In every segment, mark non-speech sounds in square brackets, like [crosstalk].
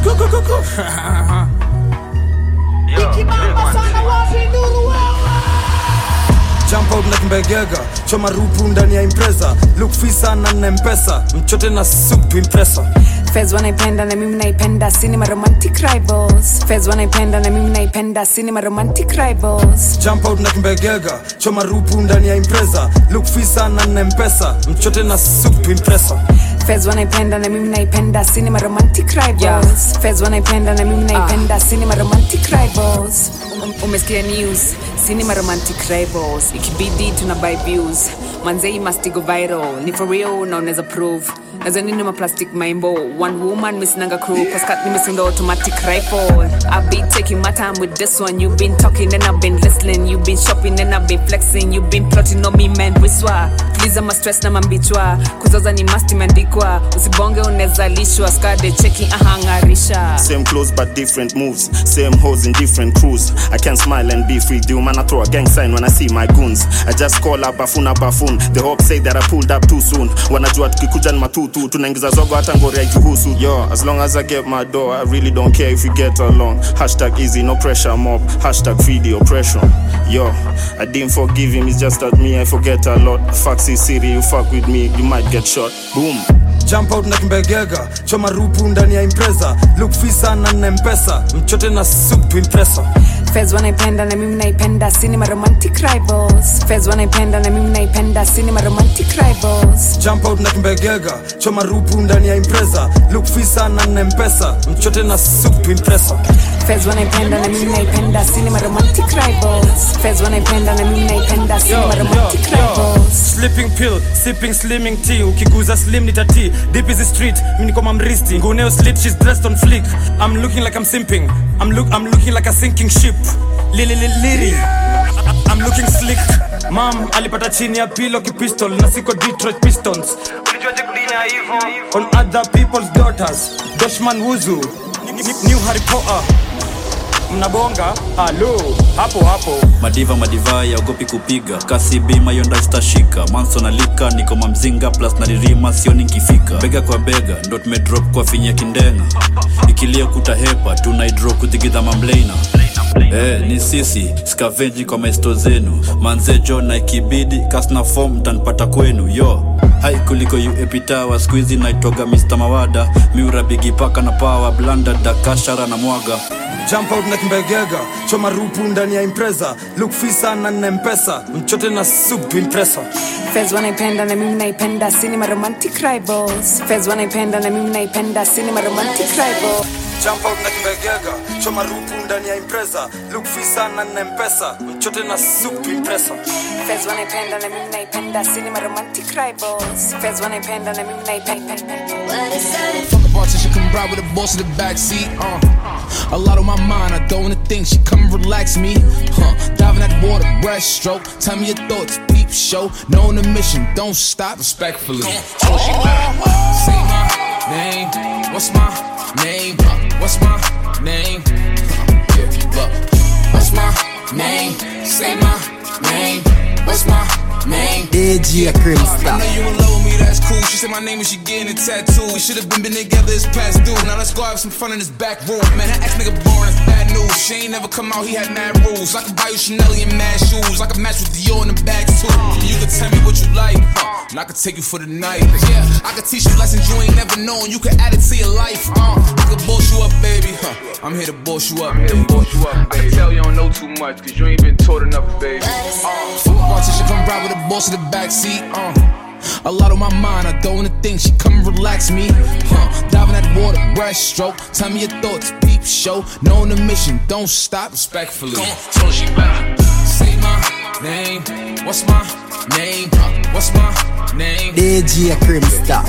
Skukukuku. jump out na kimbegega choma rupu ndani ya impreza. Look fisa na mpesa. Mchote na soup to impresa. Fez wanaipenda na mimi naipenda cinema romantic rivals. Fez wanaipenda na mimi naipenda cinema romantic rivals. Jump out na kimbegega choma rupu ndani ya impreza. Look fisa na mpesa. Mchote na soup to impresa Fez wanaipenda na mimi naipenda. Cinema romantic rivals. Fez wanaipenda na mimi naipenda. Cinema romantic rivals. Um- umesikia news? Cinema romantic rivals. Ikibidi tuna buy views. Manzei must go viral. Ni for real na unaweza prove nazo nini maplastic maimbo one woman misinanga crew pascat nimesunda automatic rifle i be taking my time with this one you've been talking and i've been listening you've been shopping and i've been flexing you've been plotting on me man wiswa please ama stress na mambichwa kuzoza ni masti imeandikwa usibonge unezalishwa skade cheki ahangarisha Same clothes but different moves. Same hoes in different crews. I can smile and be free. Do man, I throw a gang sign when I see my goons. I just call up bafuna bafun. The hope say that I pulled up too soon. Wanajua tukikuja ni matutu. Tunaingiza zogo hata ngori. Yo, as long as I get my door, I really don't care if we get along. Hashtag easy, no pressure mob. Hashtag free the oppression. Yo, I didn't forgive him. It's just that me, I forget a lot. Fuck city, you fuck with me, you might get shot. Boom. Jump out na kimbegega choma rupu ndani ya impreza. Look fisa na nempesa mchote na soup to impresa Fez wanaipenda na mimi naipenda cinema romantic rivals. Fez wanaipenda na mimi naipenda cinema romantic rivals. Jump out na kimbegega choma rupu ndani ya impreza. Look fisa na nempesa mchote na soup to impresa Fez wanaipenda na mimi naipenda. Cinema romantic rivals Fez wanaipenda na mimi naipenda. Cinema romantic rivals sleeping pill sipping slimming tea. Ukiguza slim ni tati deep is the street. Mi niko mamristi. Nguneo slip, she's dressed on fleek. i'm looking like i'm simping. I'm, look, I'm looking like a sinking ship. Lili li, liri. I'm looking slick. Mam alipata chini ya pilo kipistol na siko detroit pistons. Ulijuaje kudina hivo on other people's daughters. Doshman wuzu. New harry potter mnabonga? Halo. Hapo hapo. Madiva madiva yaogopi kupiga. Kasi bima yonda stashika manso nalika niko mamzinga plus naririma sioni nkifika. Bega kwa bega ndo tumedrop kwa finya kindenga. Ikilia kutahepa tunaidro kuthigidha mamleina Eh, ni sisi skavenji kwa maesto zenu. Manzejo na ikibidi kasna fom mtanipata kwenu. Yo hai kuliko uepitawa skuizi naitwaga mr mawada. Miura bigipaka na pawa blanda dakashara na mwaga. Jump out na kimbegega choma rupu ndani ya impreza. Look fisa na mpesa mchote na soup impresa Fez wanaipenda na mimi naipenda cinema romantic rivals. Fez wanaipenda na mimi naipenda cinema romantic rivals. Jump out na kimbegega choma rupu ndani ya impreza look fisa na mpesa mchote na soup to impreza Fez wanaipenda na mimi naipenda cinema romantic rivals Fez wanaipenda na mimi naipenda Fuck a bar she come ride with the boss in the backseat. Uh, a lot on my mind, I don't wanna think. She come and relax me. Huh, diving at water, breaststroke. Tell me your thoughts, peep show. No on the mission, don't stop. Respectfully. Say my name. What's my name? What's my name? Yeah, look. What's my name? Say my name. What's my name? AG a cream I star. know you in love with me, that's cool. She said my name and she getting a tattoo. We should have been, been together, it's past due. Now let's go have some fun in this back room. Man, that ex nigga boring, that's bad news. She ain't never come out, he had mad rules. I could buy you Chanel and mad shoes. I could match with Dior in the back too. You could tell me what you like, and I could take you for the night. Yeah, I could teach you lessons you ain't never known. You could add it to your life, uh. I could boss you up, baby. Huh. I'm here to boss you up, baby. boss you up, I can tell you don't know too much, cause you ain't been taught enough, baby. Fuck a bar till she come ride with the boss in the backseat. Uh. A lot on my mind, I don't wanna think. She come and relax me. Huh. Diving at the water, breaststroke. Tell me your thoughts, peep show. No on the mission, don't stop. Respectfully. Say my name. What's my name? What's my name? AG a Kimstar.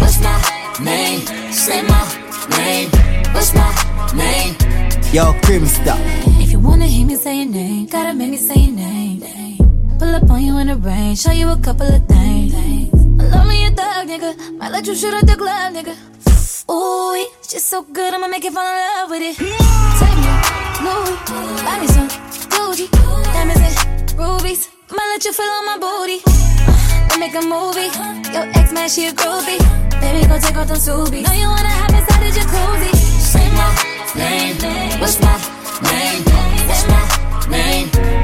What's my name? Say my name. What's my name? Yo, Kimstar. If you wanna hear me say your name, gotta make me say your name. Pull up on you in the rain, show you a couple of things. Love me a thug, nigga. Might let you shoot at the club, nigga. Ooh, it's just so good, I'ma make you fall in love with it. Take me, Louis, buy me some Gucci, diamonds and rubies. Might let you feel on my booty. Uh, we make a movie. Your ex man, she a groupie. Baby, go take off them subies. Know you wanna hop inside the jacuzzi. my name? What's my name? What's my name?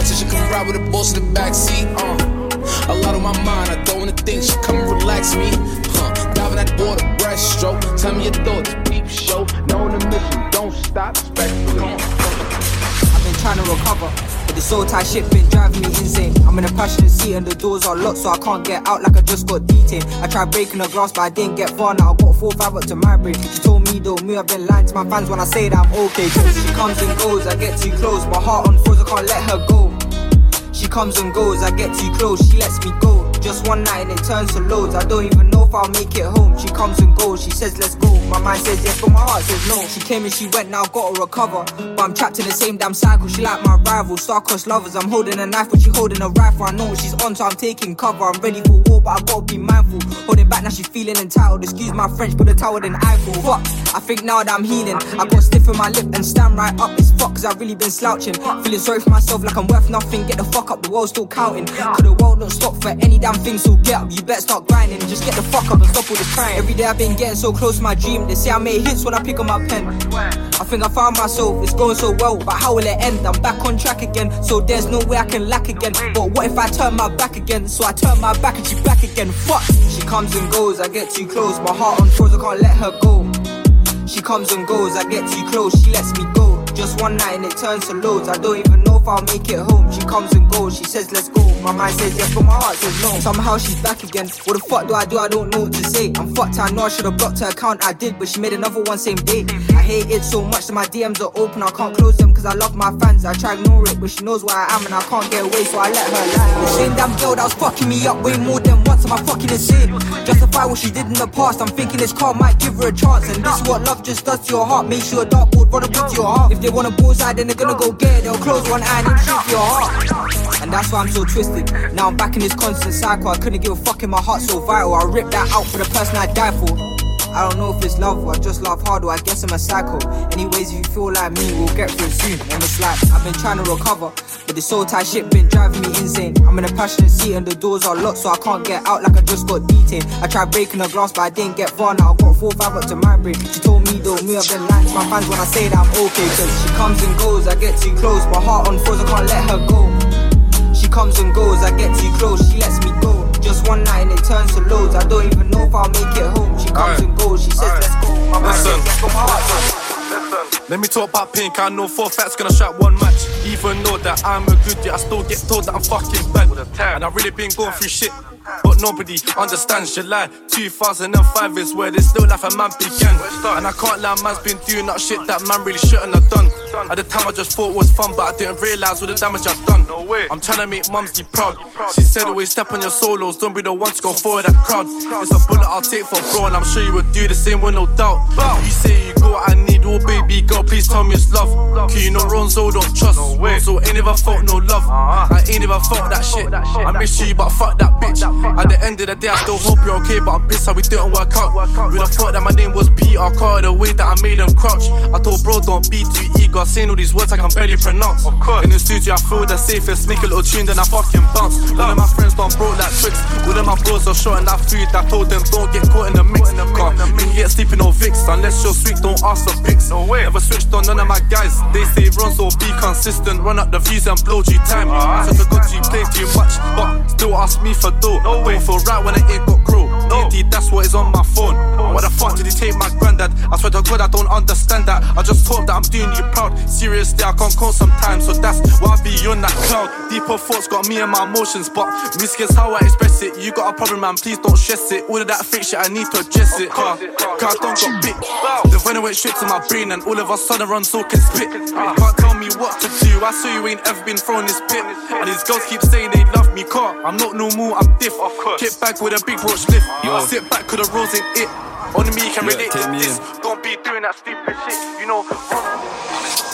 politician, come ride with the boss in the backseat. Uh. A lot on my mind, I don't wanna think. She come and relax me. Huh. Diving at the water, breaststroke. Tell me your thoughts, deep show. Knowing the mission, don't stop. Respectfully. I've been trying to recover. The soul tie shit been driving me insane. I'm in a passionate seat and the doors are locked, so I can't get out like I just got detained. I tried breaking the glass, but I didn't get far. Now I got four five up to my brain. She told me though, me I've been lying to my fans when I say that I'm okay. Cause she comes and goes, I get too close. My heart on froze, I can't let her go. She comes and goes, I get too close, she lets me go. Just one night and it turns to loads. I don't even know if I'll make it home. She comes and goes, she says let's go. My mind says yes, but my heart says no. She came and she went, now gotta recover. But I'm trapped in the same damn cycle. She like my rival, star-crossed lovers. I'm holding a knife, but she holding a rifle. I know she's on, so I'm taking cover. I'm ready for war, but I gotta be mindful. Holding back, now she's feeling entitled. Excuse my French, but the tower than Eiffel. Fuck, I think now that I'm healing. I got stiff in my lip and stand right up. It's fuck, cause I've really been slouching. Feeling sorry for myself like I'm worth nothing. Get the fuck up, the world's still counting. Cause the world don't stop for any damn thing, so get up. You better start grinding. Just get the fuck up and stop all this crying. Every day I've been getting so close to my dream. They say I make hits when I pick up my pen. I think I found myself, it's going so well, but how will it end? I'm back on track again, so there's no way I can lack again. But what if I turn my back again? So I turn my back and she back again. Fuck! She comes and goes, I get too close. My heart on froze, I can't let her go. She comes and goes, I get too close, she lets me go. Just one night and it turns to loads. I don't even know if I'll make it home. She comes and goes, she says let's go. My mind says yes, but my heart says no. Somehow she's back again. What the fuck do I do? I don't know what to say. I'm fucked, I know I should've blocked her account. I did, but she made another one same day. I hate it so much that my DMs are open. I can't close them cause I love my fans. I try to ignore it, but she knows where I am and I can't get away, so I let her lie. The same damn girl that was fucking me up way more than once. Am I fucking insane? Justify what she did in the past. I'm thinking this car might give her a chance. And this is what love just does to your heart. Make sure a dartboard run up into your heart. If they want a bullseye, then they're gonna go get it. They'll close one eye and shoot your heart. And that's why I'm so twisted. Now I'm back in this constant cycle. I couldn't give a fuck in my heart so vital. I ripped that out for the person I died for. I don't know if it's love or I just love hard or I guess I'm a psycho. Anyways, if you feel like me, we'll get through soon. And it's like I've been trying to recover, but this soul tie shit been driving me insane. I'm in a passionate seat and the doors are locked, so I can't get out like I just got detained. I tried breaking the glass, but I didn't get far. Now I got four five up to my brain. She told me though, me I've been lying to my fans when I say that I'm okay. Cause she comes and goes, I get too close. My heart on froze, I can't let her go. She comes and goes, I get too close, she lets me go. Just one night and it turns to loads. I don't even know if I'll make it home. She comes and goes, she says let's go. My mind says let's go, my heart says Let me talk about pink. I know four facts gonna shot one match. Even know that I'm a good, yeah, I still get told that I'm fucking bad. And I've really been going through shit. But nobody understands July 2005 is where this still life a man began. And I can't lie, man's been doing that shit that man really shouldn't have done. At the time, I just thought it was fun, but I didn't realize all the damage I've done. I'm trying to make mumsy proud. She said always step on your solos, don't be the one to go for that crowd. It's a bullet I'll take for bro, and I'm sure you would do the same with no doubt. You say you go, I need oh baby girl, please tell me it's love. Cause you know Ronzo don't trust. Ronzo ain't never felt no love. Uh-huh. I ain't never felt that shit. I miss you, but fuck that bitch. At the end of the day, I still hope you're okay, but I'm pissed how we didn't work out. With the thought that my name was Peter Carr, the way that I made him crouch. I told bro, don't be too eager, saying all these words I can barely pronounce. In the studio, I feel the safest, make a little tune, then I fucking bounce. None of my friends don't broke like tricks. All of my bros are short and that food. I told them don't get caught in the mix. Car, me get sleeping on Vicks, unless you're sweet, don't ask for pics. No way. Never switched on none of my guys. They say run so be consistent, run up the views and blow G time. Such a good G play too much, but still ask me for dough. No don't feel right when I ain't got grow. No. Oh. That's what is on my phone. Oh. Why the fuck did he take my granddad? I swear to God, I don't understand that. I just hope that I'm doing you proud. Seriously, I can't count sometimes, so that's why I be on that cloud. Deeper thoughts got me and my emotions, but risk is how I express it. You got a problem, man, please don't stress it. All of that fake shit, I need to address it. Car, car, I don't got big. The venom went straight to my brain, and all of a sudden run so can spit. Can't tell me what to do. I saw you ain't ever been thrown this pit. And these girls keep saying they love me, car. I'm not no more, I'm diff. Get back with a big roach lift. I sit back, cause the rules ain't it. Only me can relate to this. in. Don't be doing that stupid shit, you know.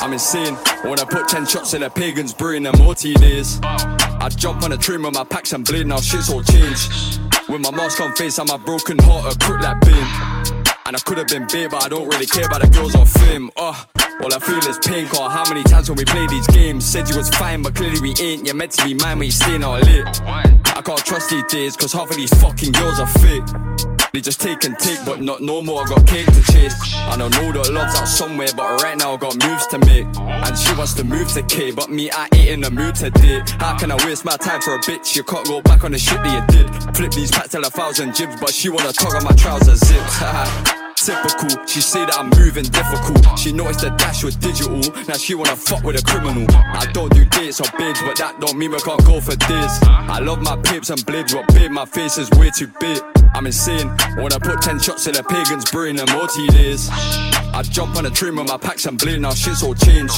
I'm insane. When I put 10 shots in the pagans, brewing them OT days. I jump on a train with my packs and blade, now shit's all changed. With my mask on face, I'm a broken heart, a crook like Bane. And I could have been big, but I don't really care about the girls on film. Uh, all I feel is pain, call how many times when we play these games. Said you was fine, but clearly we ain't. You're meant to be mine when you're staying all lit. I can't trust these days, cause half of these fucking girls are fake. They just take and take, but not no more. I got cake to chase. And I know that love's out somewhere, but right now I got moves to make. And she wants to move to K, but me, I ain't in the mood today. How can I waste my time for a bitch? You can't go back on the shit that you did. Flip these packs till a thousand jibs, but she wanna tug on my trousers zips. [laughs] Typical, she say that I'm moving difficult. She noticed the dash was digital. Now she wanna fuck with a criminal. I don't do dates or bids, but that don't mean we can't go for this. I love my pips and blades, but babe, my face is way too big. I'm insane. When I put 10 shots in the pagans, brewing them OT days. I jump on a train with my packs and blade, now shit's all changed.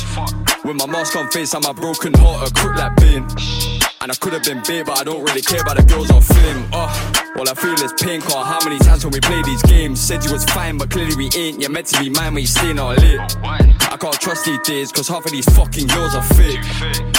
With my mask on face, I'm a broken heart, a crook like Bane. And I could have been big, but I don't really care about the girls on film. Uh, all I feel is pain, call how many times when we play these games. Said you was fine, but clearly we ain't. You're meant to be mine when you staying all lit. I can't trust these days, cause half of these fucking girls are fake.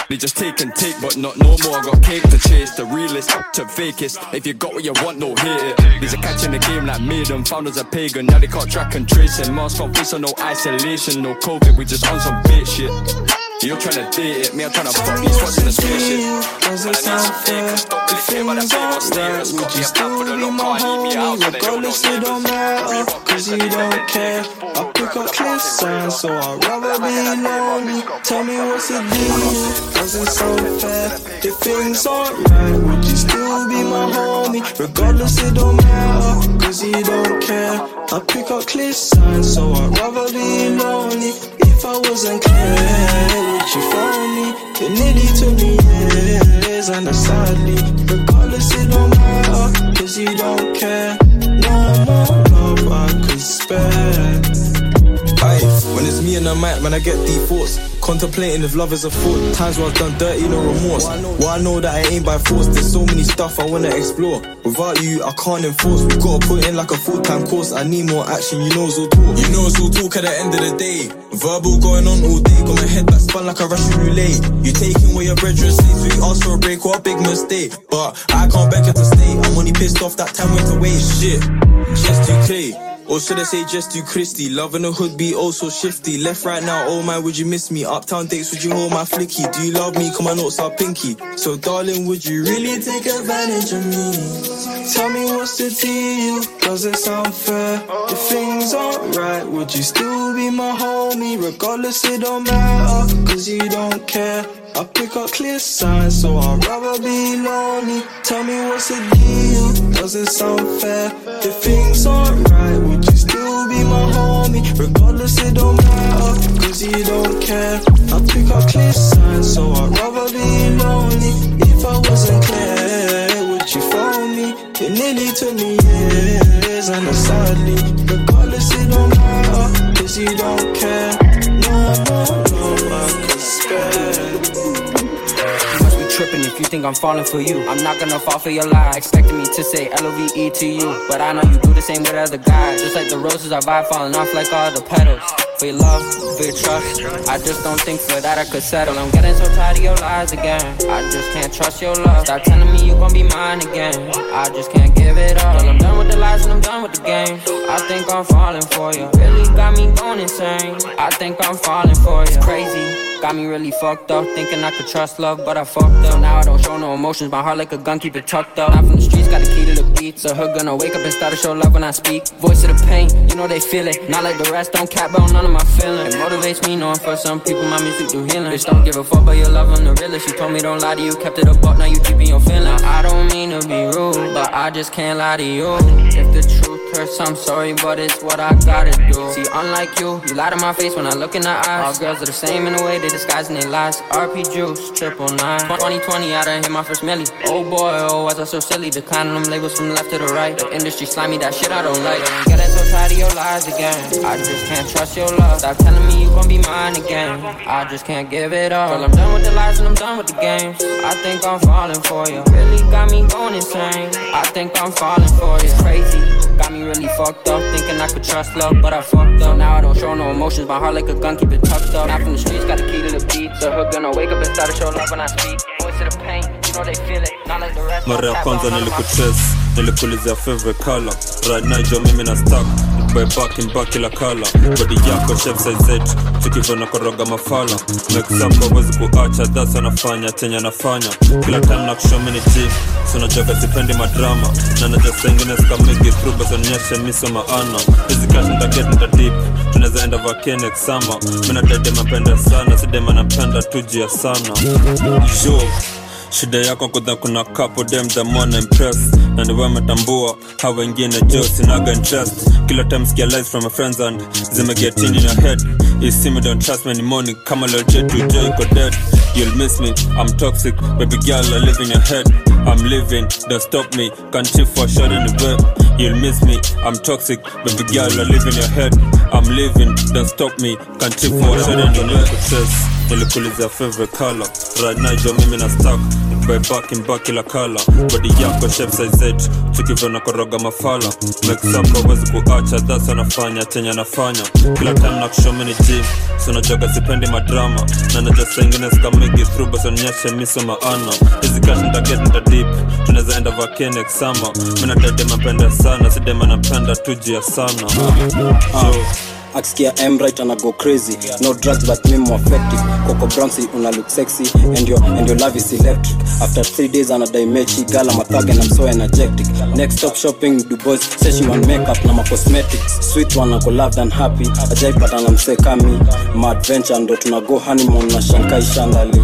They just take and take, but not no more. I got cake to chase, the realest to fakest. If you got what you want, no hate it. There's a catch in the game that made them. Founders as a pagan, now they can't track and trace it. Mask on face, so no isolation, no COVID. We just on some bitch shit. You're tryna date it, me I'm tryna fuck these fucks in the spaceship. Does it sound fair? If things aren't right, would you still be my homie? Regardless, it don't matter, cause you don't care. I pick up cliff signs, so I'd rather be lonely. Tell me what's the deal? Does it sound fair? If things aren't right, would you still be my homie? Regardless, it don't matter, cause you don't care. I pick up clear signs, so I'd rather be lonely. If I wasn't clear, would you find me? It nearly took me years, and I sadly, regardless, it don't matter, cause you don't care. No more love I could spare. When it's me and the mic, man, I get deep thoughts. Contemplating if love is a thought. Times where I've done dirty, no remorse. Well, I know that I ain't by force. There's so many stuff I wanna explore. Without you, I can't enforce. We gotta put in like a full time course. I need more action, you know it's all talk. You know it's all talk at the end of the day. Verbal going on all day. Got my head back spun like a Russian roulette. You taking where your brethren sleep, so you ask for a break, what a beg mistake. But I can't beg her to stay. I'm only pissed off that time went waste. Shit, just too clay. Or should I say just do Christy? Love in the hood be oh so shifty. Left right now, oh my, would you miss me? Uptown dates, would you hold my flicky? Do you love me? Come my notes are pinky. So darling, would you really take advantage of me? Tell me what's the deal? Does it sound fair? If things aren't right, would you still be my homie? Regardless, it don't matter, cause you don't care. I pick up clear signs, so I'd rather be lonely. Tell me what's the deal? Does it sound fair? If things aren't right, would you still be my homie? Regardless, it don't matter, cause you don't care. I pick up clear signs, so I'd rather be lonely. If I wasn't clear, would you phone me? It nearly took me years, and sadly, regardless, it don't matter, cause you don't care. No more if you think I'm falling for you. I'm not gonna fall for your lie. Expecting me to say L O V E to you. But I know you do the same with other guys. Just like the roses I buy falling off like all the petals. For your love, for your trust. I just don't think for that I could settle. I'm getting so tired of your lies again. I just can't trust your love. Stop telling me you gon' be mine again. I just can't give it up. I'm done with the lies and I'm done with the game. I think I'm falling for you. Really got me going insane. I think I'm falling for you. It's crazy. Got me really fucked up, thinking I could trust love, but I fucked up. Now I don't show no emotions, my heart like a gun, keep it tucked up. Not from the streets, got the key to the beats. The hood gonna wake up and start to show love when I speak. Voice of the pain, you know they feel it. Not like the rest, don't cap on none of my feelings. It motivates me knowing for some people my music do healing. Bitch, don't give a fuck about your love, I'm the realest. She told me don't lie to you, kept it a buck, now you keeping your feelings. I don't mean to be rude, but I just can't lie to you. If the truth hurts, I'm sorry, but it's what I gotta do. See, unlike you, you lie to my face when I look in the eyes. All girls are the same in the way they disguise their lies. RP Juice, triple nine. 2020, I done hit my first milli. Oh boy, oh, was I so silly? Declining them labels from left to the right. The industry slimy, that shit I don't like. Get it, so tired of your lies again. I just can't trust your love. Stop telling me you gon' be mine again. I just can't give it up. Girl, I'm done with the lies and I'm done with the games. I think I'm falling for you. Really got me going insane. I think I'm falling for you. It's crazy. Got me really fucked up, thinking I could trust love, but I fucked up. Now I don't show no emotions, my heart like a gun, keep it tucked up. Not from the streets, got the key to the beat. The hood gonna wake up and start to show love when I speak. Voice the pain, you know they feel it. Not like the rest. mara ya Tap kwanza on my- nilikutrace nilikulizia favorite color. Right now jo mimi na stack by back in back kila kala body yako shape size zetu tukivona koroga mafala. Mix up hawezi kuacha that's anafanya chenye anafanya kila time na kushow mini chief so najoga sipendi madrama. Na naja sengine sikamigi through basi onyeshe miso maana. Hizi cash nitaget nitadip tunaweza enda vacay next summer. Mina dede mapenda sana sidema napenda tujia sana. Yo shida yako kudha kuna couple dem them wanna impress na ni wewe metambua hao wengine jo sinaga interest kila time skia lies from my friends and zimeget in your head. Me don't trust me anymore kama jo iko dead. You'll miss me i'm toxic baby girl i live in your head. I'm living don't stop me can't you for sure in the web you'll miss me i'm toxic baby girl i live in your head. I'm living don't stop me can't you for sure in the web nilikulizia feve kala ranajwa mimi na stak nikubaebaki mbaki la kala bodi yako shepsizet chikivyo na koroga mafala. Meksapa wezi kuacha. Dhasa nafanya chenye nafanya. Kila time nakushomini jim sinajoga sipendi madrama. Na naja saingine sikamigi through basonyeshe miso maana izikash ntaget ntadip tunaweza enda vakene ksama minadede mapenda sana. Sidema napenda tujia sana. Uh, uh akisikia mright ana crazy. No drugs but me more coco bronsi una look sexy. And your, and your love is electric. After three days anadai gala mathag and i'm energetic. Next stop shopping dubois say she makeup na macosmetics sweet one ako loved and happy. Ajaipata na msee kami ma adventure ndo tunago honeymoon na shankai shandali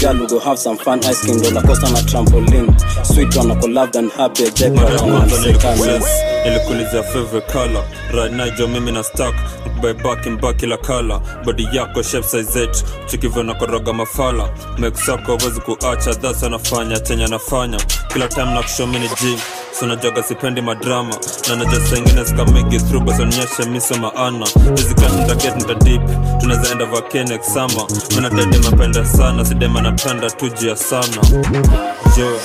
girl have some fun ice cream ndo coaster na trampoline. Sweet one ako loved and happy. Ajaipata na msee kami nilikulizia favorite color. Right now jo mimi na stack by back in back kila kala body yako shape size zetu tukivona koroga mafala. Mix up hawezi kuacha. That's anafanya chenye anafanya kila time na kushomini gym so najoga sipendi madrama na naja sengine sikamigi through basi onyeshe miso maana. Hizi cash nitaget nitadip tunaweza enda vacay next summer. Mina dede mapenda sana. Sidema napenda tujia sana. Jo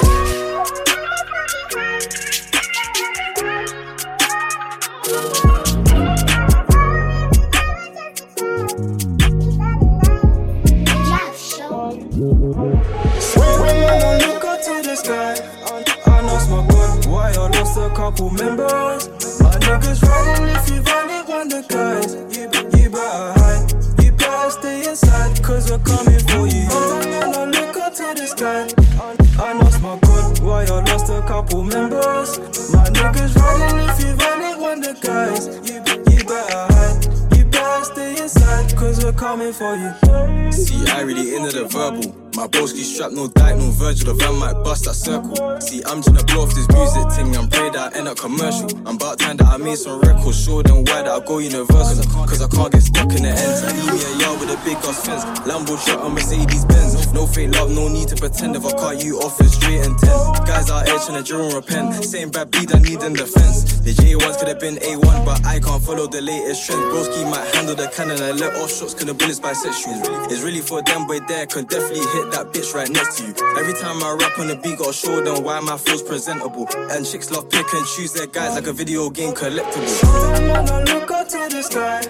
you. See, I really into the verbal. My broski strapped, no dyke, no Virgil. The van might bust that circle. See, I'm tryna blow off this music thing and pray that I end up commercial. I'm about time that I made some records, show them why that I go universal. Cause I can't get stuck in the ends. I need me a yard with a big ass fence. Lambo shot on Mercedes Benz. No fake love, no need to pretend. If I cut you off, it's straight and ten. Guys out here tryna drill and repent. Same bad beat I need in defense. The J1s could have been A1, but I can't follow the latest trend. Broski might handle the cannon and let off shots, cause the bullets bisexual. It's really for them, boy, there can definitely hit that bitch right next to you. Every time I rap on the beat, gotta show them why my flow's presentable. And chicks love pick and choose their guys like a video game collectible. When I look up to the sky,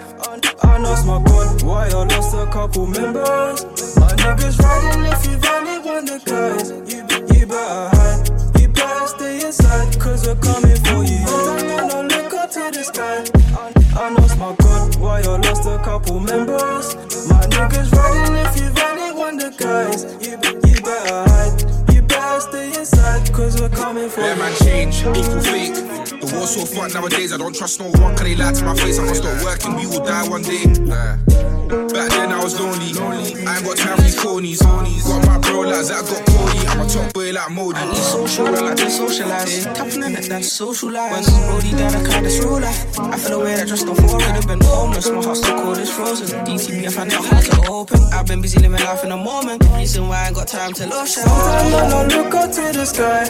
I, lost my gun. Why I lost a couple members? My niggas riding if you valid one the guys. You, you better hide, you better stay inside, cause we're coming for you. When I look up to the sky, I, I lost my gun. Why I lost a couple members? My niggas riding if you valid one the guys. You, you better hide, you better stay inside, cause we're coming for Let you. man change, equal fake. The war's so fun nowadays, I don't trust no one, cause they lie to my face. I must stop working, we will die one day. Uh, Back then I was lonely. I ain't got time for these cornies. Got my bro like Zach got Cody. I'm a top boy like Modi. I need social, I like to socialize. Tapping in it, that's socialize. When Brody died, I kinda through life. I feel away that just before would have been homeless. My heart still cold, it's frozen. DTB, I found out how to open. I've been busy living life in the moment. Reason why I ain't got time to lotion. Sometimes when I look up to the sky,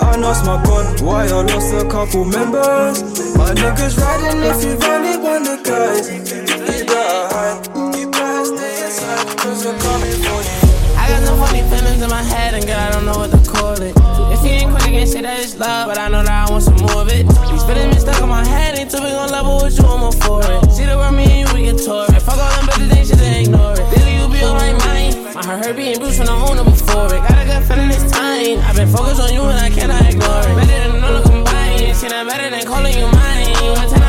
I lost my gun. Why I lost a couple members? My niggas riding if you valid one the guys. You gotta hide. You stay inside, cause we're coming for you. I got some funny feelings in my head, and girl, I don't know what to call it. If you ain't quick, I can't say that it's love, but I know that I want some more of it. These feelings been stuck in my head, ain't too big on level with you, I'm all for it. See the world, me and you, we get tore it. Fuck all them better things, shit, ignore it. Daily, you be on my mind. My heart hurt being bruised when I own it before it. Got a good feeling this time. I've been focused on you, and I cannot ignore it. Better than all the combined. Shit, I'm better than calling you mine. You a 10 out of 10, you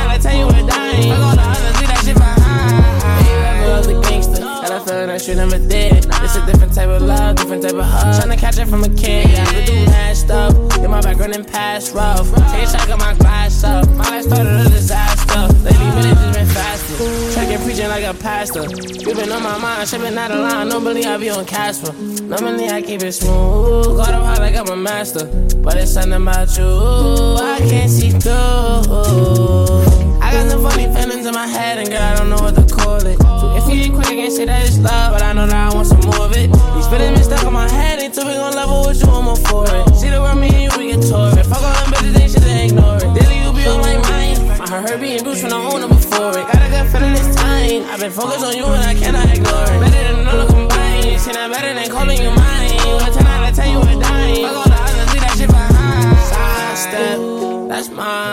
that you never did. It's a different type of love, different type of hug. Tryna catch it from a kid. Yeah, I do mad stuff. Get my background in past rough. Take a shot, got my glass up. My life started a disaster. Lately, minutes just been faster. Preaching like a pastor. You been on my mind, shipping out of line. Normally I be on Casper. Normally I keep it smooth. Got up high like I'm a master. But it's something about you I can't see through. I got some funny feelings in my head, and girl, I don't know what to call it. Ain't quick, I can't say that it's love, but I know that I want some more of it. These feelings been stuck in my head, ain't too big on level with you, I'm all for it. See the world, me and you, we get tore it. Fuck all them shit, they ignore it. Daily, you be on my mind. My heart hurt being bruised when I own it before it. Got a good feeling this time. I've been focused on you, and I cannot ignore it. Better than all the combined. Shit, I'm better than calling you mine. You a 10 out of 10, you a dime.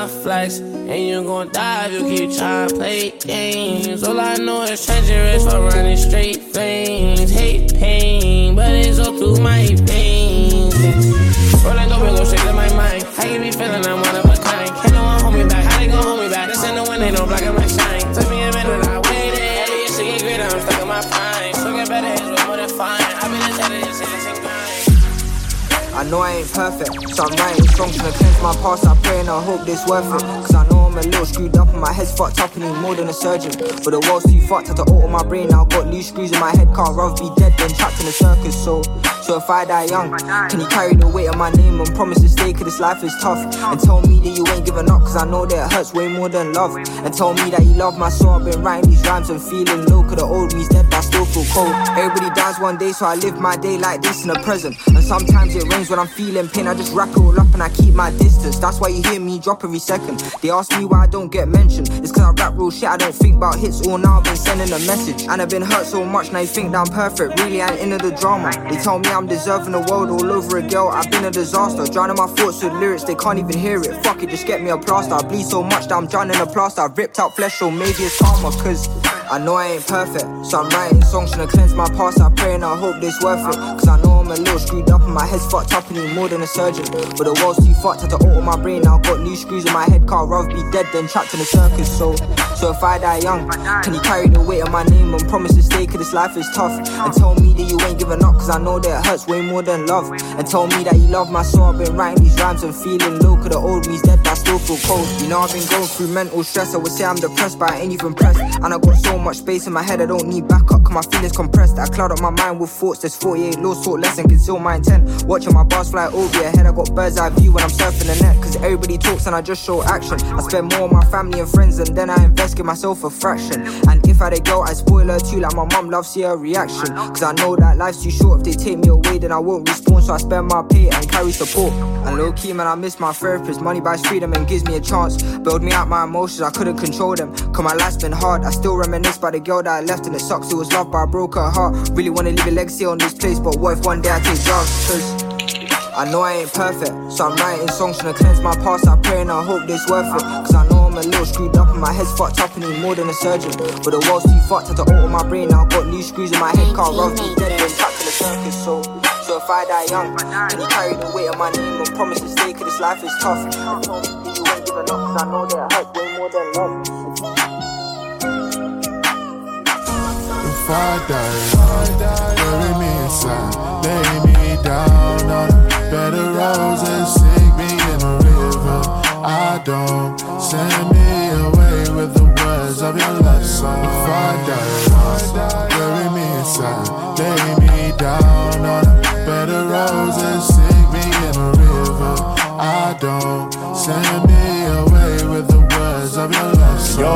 Flex. And you gon' die if you keep trying to play games. All I know is treacherous for running straight flames. Hate pain, but it's all through my veins. Rolling dope go straight to my mind. How you be feeling? I'm one of I know I ain't perfect, so I'm writing songs to cleanse my past. I pray and I hope this worth it. Cause I know I'm a little screwed up and my head's fucked up and need more than a surgeon. But the world's too fucked, had to alter my brain. Now got loose screws in my head, can't rather be dead than trapped in a circus. So, so if I die young, can you carry the weight of my name and promise to stay? Cause this life is tough. And tell me that you ain't giving up, cause I know that it hurts way more than love. And tell me that you love my soul. I've been writing these rhymes and feeling low, cause the old me's dead, but I still feel cold. Everybody dies one day, so I live my day like this in the present. And sometimes it rains when I'm feeling pain. I just wrap it all up and I keep my distance. That's why you hear me drop every second. They ask me why I don't get mentioned. It's cause I rap real shit, I don't think about hits all now. I've been sending a message. And I've been hurt so much, now you think that I'm perfect. Really, I ain't into the drama. They tell me I'm deserving the world all over a girl. I've been a disaster. Drowning my thoughts with lyrics, they can't even hear it. Fuck it, just get me a plaster. I bleed so much that I'm drowning in a plaster. I've ripped out flesh, so maybe it's karma. Cause I know I ain't perfect. So I'm writing songs trying to cleanse my past. I pray and I hope this worth it. Cause I know I'm a little screwed up and my head's fucked up and need more than a surgeon. But the world's too fucked, had to alter my brain. Now got new screws in my head, can't rather be dead than trapped in a circus. So, so if I die young, can you carry the weight of my name and promise to stay? Cause this life is tough. And tell me that you ain't giving up, cause I know that it hurts way more than love. And tell me that you love my soul. I've been writing these rhymes and feeling low, cause the old me's dead, but I still feel cold. You know, I've been going through mental stress. I would say I'm depressed, but I ain't even pressed. And I got so much space in my head, I don't need backup, cause my feelings compressed. I cloud up my mind with thoughts, there's 48 laws, taught less and conceal my intent. Watching my bars fly over your head, I got bird's eye view when I'm surfing the net. Cause everybody talks and I just show action. I spend more on my family and friends and then I invest in myself a fraction. And if I a girl, I spoil her too, like my mum loves see her reaction. Cause I know that life's too short, if they take me away, then I won't respond. So I spend my pay and carry support. And low key, man, I miss my therapist. Money buys freedom and gives me a chance. Build me out my emotions, I couldn't control them. Cause my life's been hard. I still reminisce by the girl that I left and it sucks. It was love, but I broke her heart. Really wanna leave a legacy on this place, but what if one day I take drugs? Cause I know I ain't perfect, so I'm writing songs trying to cleanse my past. I pray and I hope this worth it. Cause I know I'm a little screwed up and my head's fucked up and need more than a surgeon. But the world's too fucked, had to alter my brain. Now I got new screws in my head, can't rather be dead than trapped in a circus. So, so if I die young, can you carry the weight of my name and promise to stay? Cause this life is tough. And you ain't giving up, cause I know that it hurts way more than love. If I die, bury me inside, lay me down on bed of roses, sink me in a river. I don't send me away with the words of your love song. If I die, bury me inside, lay me down on a bed of roses, sink me in a river. I don't send me away with the words of your love song. Yo,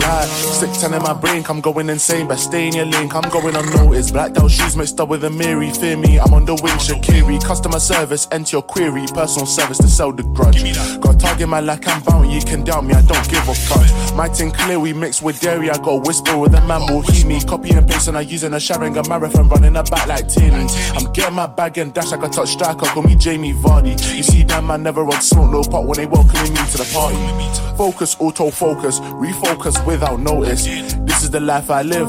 like Stick ten in my brain, I'm going insane, but stay in your lane, I'm going unnoticed. Black down shoes mixed up with a Mary, fear me, I'm on the wing, Shaqiri. Customer service, enter your query, personal service to sell the grudge. Got target man like I'm bound, you can doubt me, I don't give a fuck. My thing clear, we mix with dairy, I got a whisper with a man will hear me. Copy and paste, and I using a sharing a marathon, running a back like Tierney. I'm getting my bag and dash like a touch striker, call me Jamie Vardy. You see that man never run smoke, no pot when they welcoming me to the party. Focus, auto focus, refocus without notice. This is the life I live.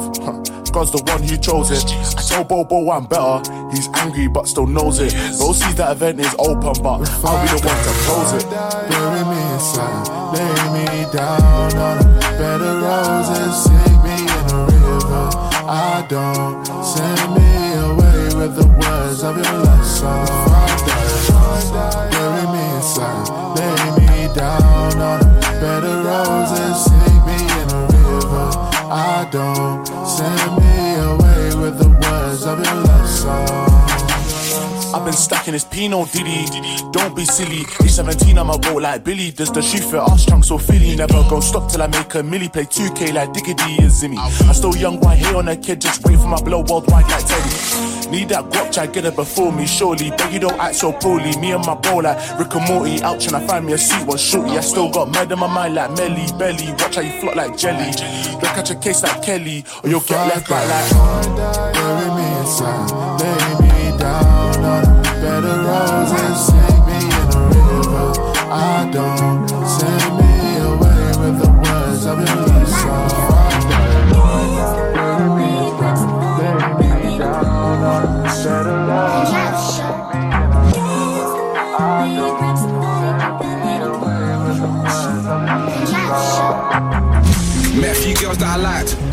God's the one who chose it. I told Bobo I'm better. He's angry but still knows it. Bro sees that event is open, but I'll be the one to close it. Bury me inside, lay me down on a bed of roses, sink me in a river. I don't send me away with the words of your love song. Bury me inside, don't send me away with the words of your love song. I've been stacking this Pinot Diddy. Don't be silly. Age 17, I'ma like Billy. Does the shoe fit arse trunk so Philly? Never go stop till I make a milli. Play 2K like Diggity and Zimmy. I'm still young, white hair on a kid. Just wait for my blow worldwide like Teddy. Need that try get it before me, surely. But you don't act so poorly. Me and my bro like Rick and Morty. Out trying to find me a seat, one shorty. I still got mad in my mind like Melly Belly. Watch how you flop like jelly. Don't catch a case like Kelly, or you'll get left back like. Bury me inside, lay me down on bed of roses, me in a river. I don't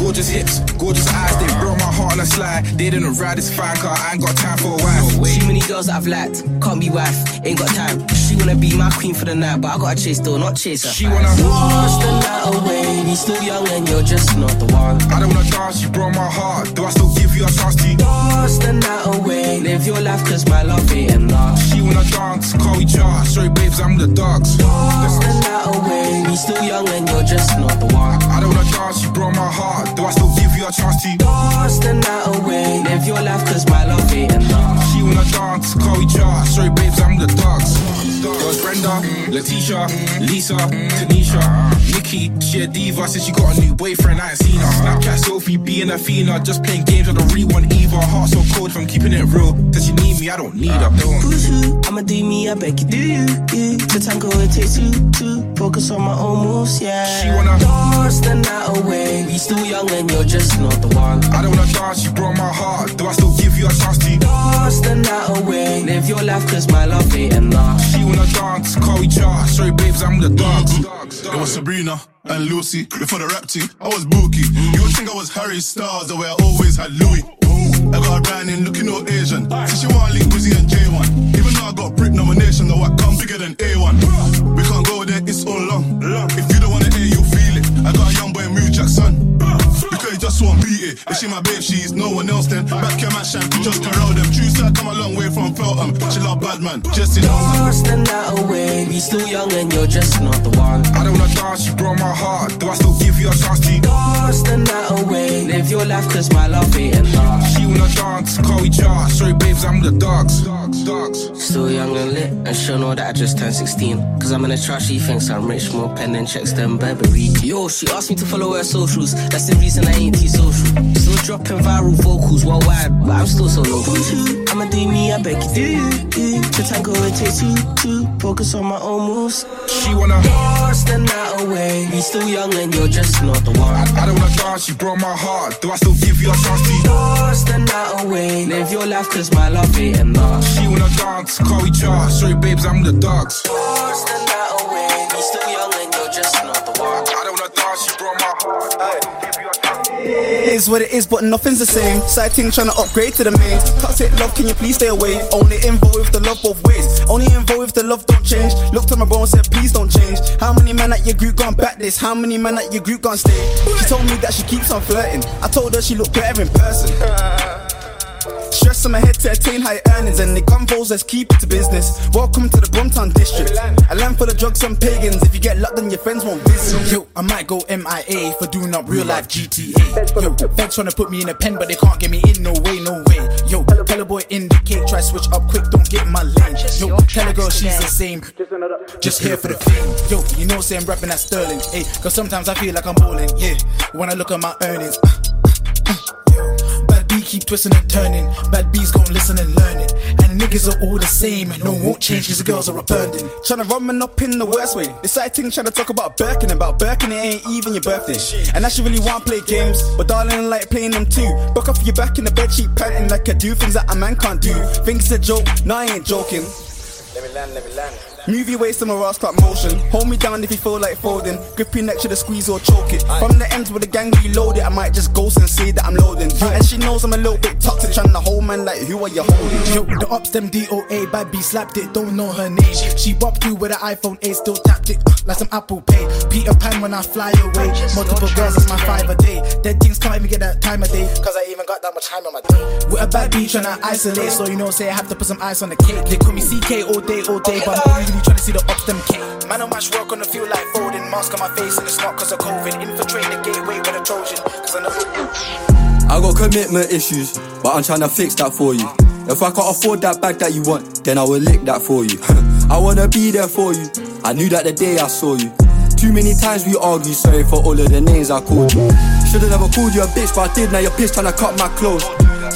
gorgeous hips, gorgeous eyes. They broke my heart on a slide. They didn't ride this fine car. I ain't got time for a wife. Too many girls that I've liked, can't be wife, ain't got time. She wanna be my queen for the night, but I gotta chase though, not chase her. She wanna wash the night away. You're still young and you're just not the one. I don't wanna dance, you broke my heart. Do I still give you a chance to? Wash the night away. Live your life, cause my love ain't enough. She wanna dance, call each other. Sorry, babes, I'm the dogs. Wash the night away. You're still young and you're just not the one. I don't wanna dance, still give you. A chance Letitia, Lisa, Tanisha, Nikki. She a diva since she got a new boyfriend. I ain't seen her. Snapchat Sophie being a fiend. Just playing games. I don't really want either. Heart so cold from keeping it real. Says she need me, I don't need her. Don't. Who's who? I'ma do me, I beg you, do you? you. To tango, it takes two, two. Focus on my own moves, yeah. She wanna dance the night away. We still young and you're just not the one. I don't wanna dance, you broke my heart. Do I still give you a chance to? Dance the night away. Live your life, cause my love ain't enough. She wanna dance, call each other. Sorry, babes, I'm the dogs. Mm-hmm. It was Sabrina and Lucy before the rap team. I was Bookie. You would think I was Harry Styles, the way I always had Louis. I got a brand in looking all Asian. So she want link Wizzy and J1. Even though I got Brit nomination, though I come bigger than A1. We can't go there, just won't beat it. If she my babe, she's no one else then. Back in my shank, just corral them. True side, come a long way from Feltham. She love bad man, just in Dance the night away. We still young and you're just not the one. I don't wanna dance, you broke my heart. Do I still give you a chance to? Dance the night away. Live your life, cause my love ain't enough. She wanna dance, call each other. Sorry, babes, I'm the dogs. Dogs, dogs. Still young and lit, and she'll know that I just turned 16. Cause I'm in a trash, she thinks I'm rich, more pen and checks than Burberry. Yo, she asked me to follow her socials, that's the reason I ain't T-social. Still dropping viral vocals worldwide, but I'm still so local. I'ma do me, I beg you, do you? you. To tango, it takes two, two. Focus on my own moves. She wanna dance the night away. We still young and you're just not the one. I, I don't wanna dance, you broke my heart. Do I still give you a chance to? Dance the night away. Live your life, cause my love ain't enough. She wanna dance, call each other. Sorry, babes, I'm the dogs. Dance the night away. We still young and you're just not the one. I don't wanna dance, you broke my heart. Hey. Is what it is, but nothing's the same. Side thing trying to upgrade to the main. Toxic love, can you please stay away? Only involved if the love both ways. Only involved if the love don't change. Looked at my bro and said, please don't change. How many men at your group gone back this? How many men at your group gone stay? She told me that she keeps on flirting. I told her she looked better in person. Stress stress on my head to attain high earnings, and the convos, let's keep it to business. Welcome to the Bromtown district. A land full of drugs and pagans. If you get locked, then your friends won't visit. Yo, I might go MIA for doing up real life GTA. Yo, feds trying to put me in a pen, but they can't get me in. No way, no way. Yo, tell a boy indicate, try switch up quick, don't get in my lane. Yo, tell a girl she's the same. Just here for the fame. Yo, you know, say I'm rapping at Sterling. Hey, cause sometimes I feel like I'm balling. Yeah, when I look at my earnings. uh, yo. Bad B keep twisting and turning. Bad bees gon' listen and learn it. And niggas are all the same. And no won't change cause the girls are a burden. Tryna run man up in the worst way. This side thing tryna talk about Birkin, And about Birkin, it ain't even your birthday. And I should really want to play games, but darling, I like playing them too. Buck off your back in the bed sheet, panting like I do things that a man can't do. Think it's a joke, no, I ain't joking. Let me land, let me land. Move your waist and my start motion. Hold me down if you feel like folding. Grip your neck, should squeeze or choke it. From the ends with the gang reload it, I might just ghost and say that I'm loading. And she knows I'm a little bit toxic, trying to hold man like who are you holding? Yo, the ops them DOA, bad B slapped it, don't know her name. She bopped through with an iPhone 8, still tapped it uh, like some Apple Pay. Peter Pan when I fly away. Multiple girls is my five a day. Dead things can't even get that time of day, cause I even got that much time on my day. With a bad B tryna isolate, so you know, say I have to put some ice on the cake. They call me CK all day, all day, but I'm really trying to see the ops them cake. Man, on match work on the field like folding. Mask on my face, and it's not cause of COVID. Infiltrate the gateway with a Trojan, cause I know. I got commitment issues, but I'm trying to fix that for you. If I can't afford that bag that you want, then I will lick that for you. [laughs] I wanna be there for you. I knew that the day I saw you. Too many times we argue, sorry for all of the names I called you. Should've never called you a bitch, but I did, now you're pissed trying to cut my clothes.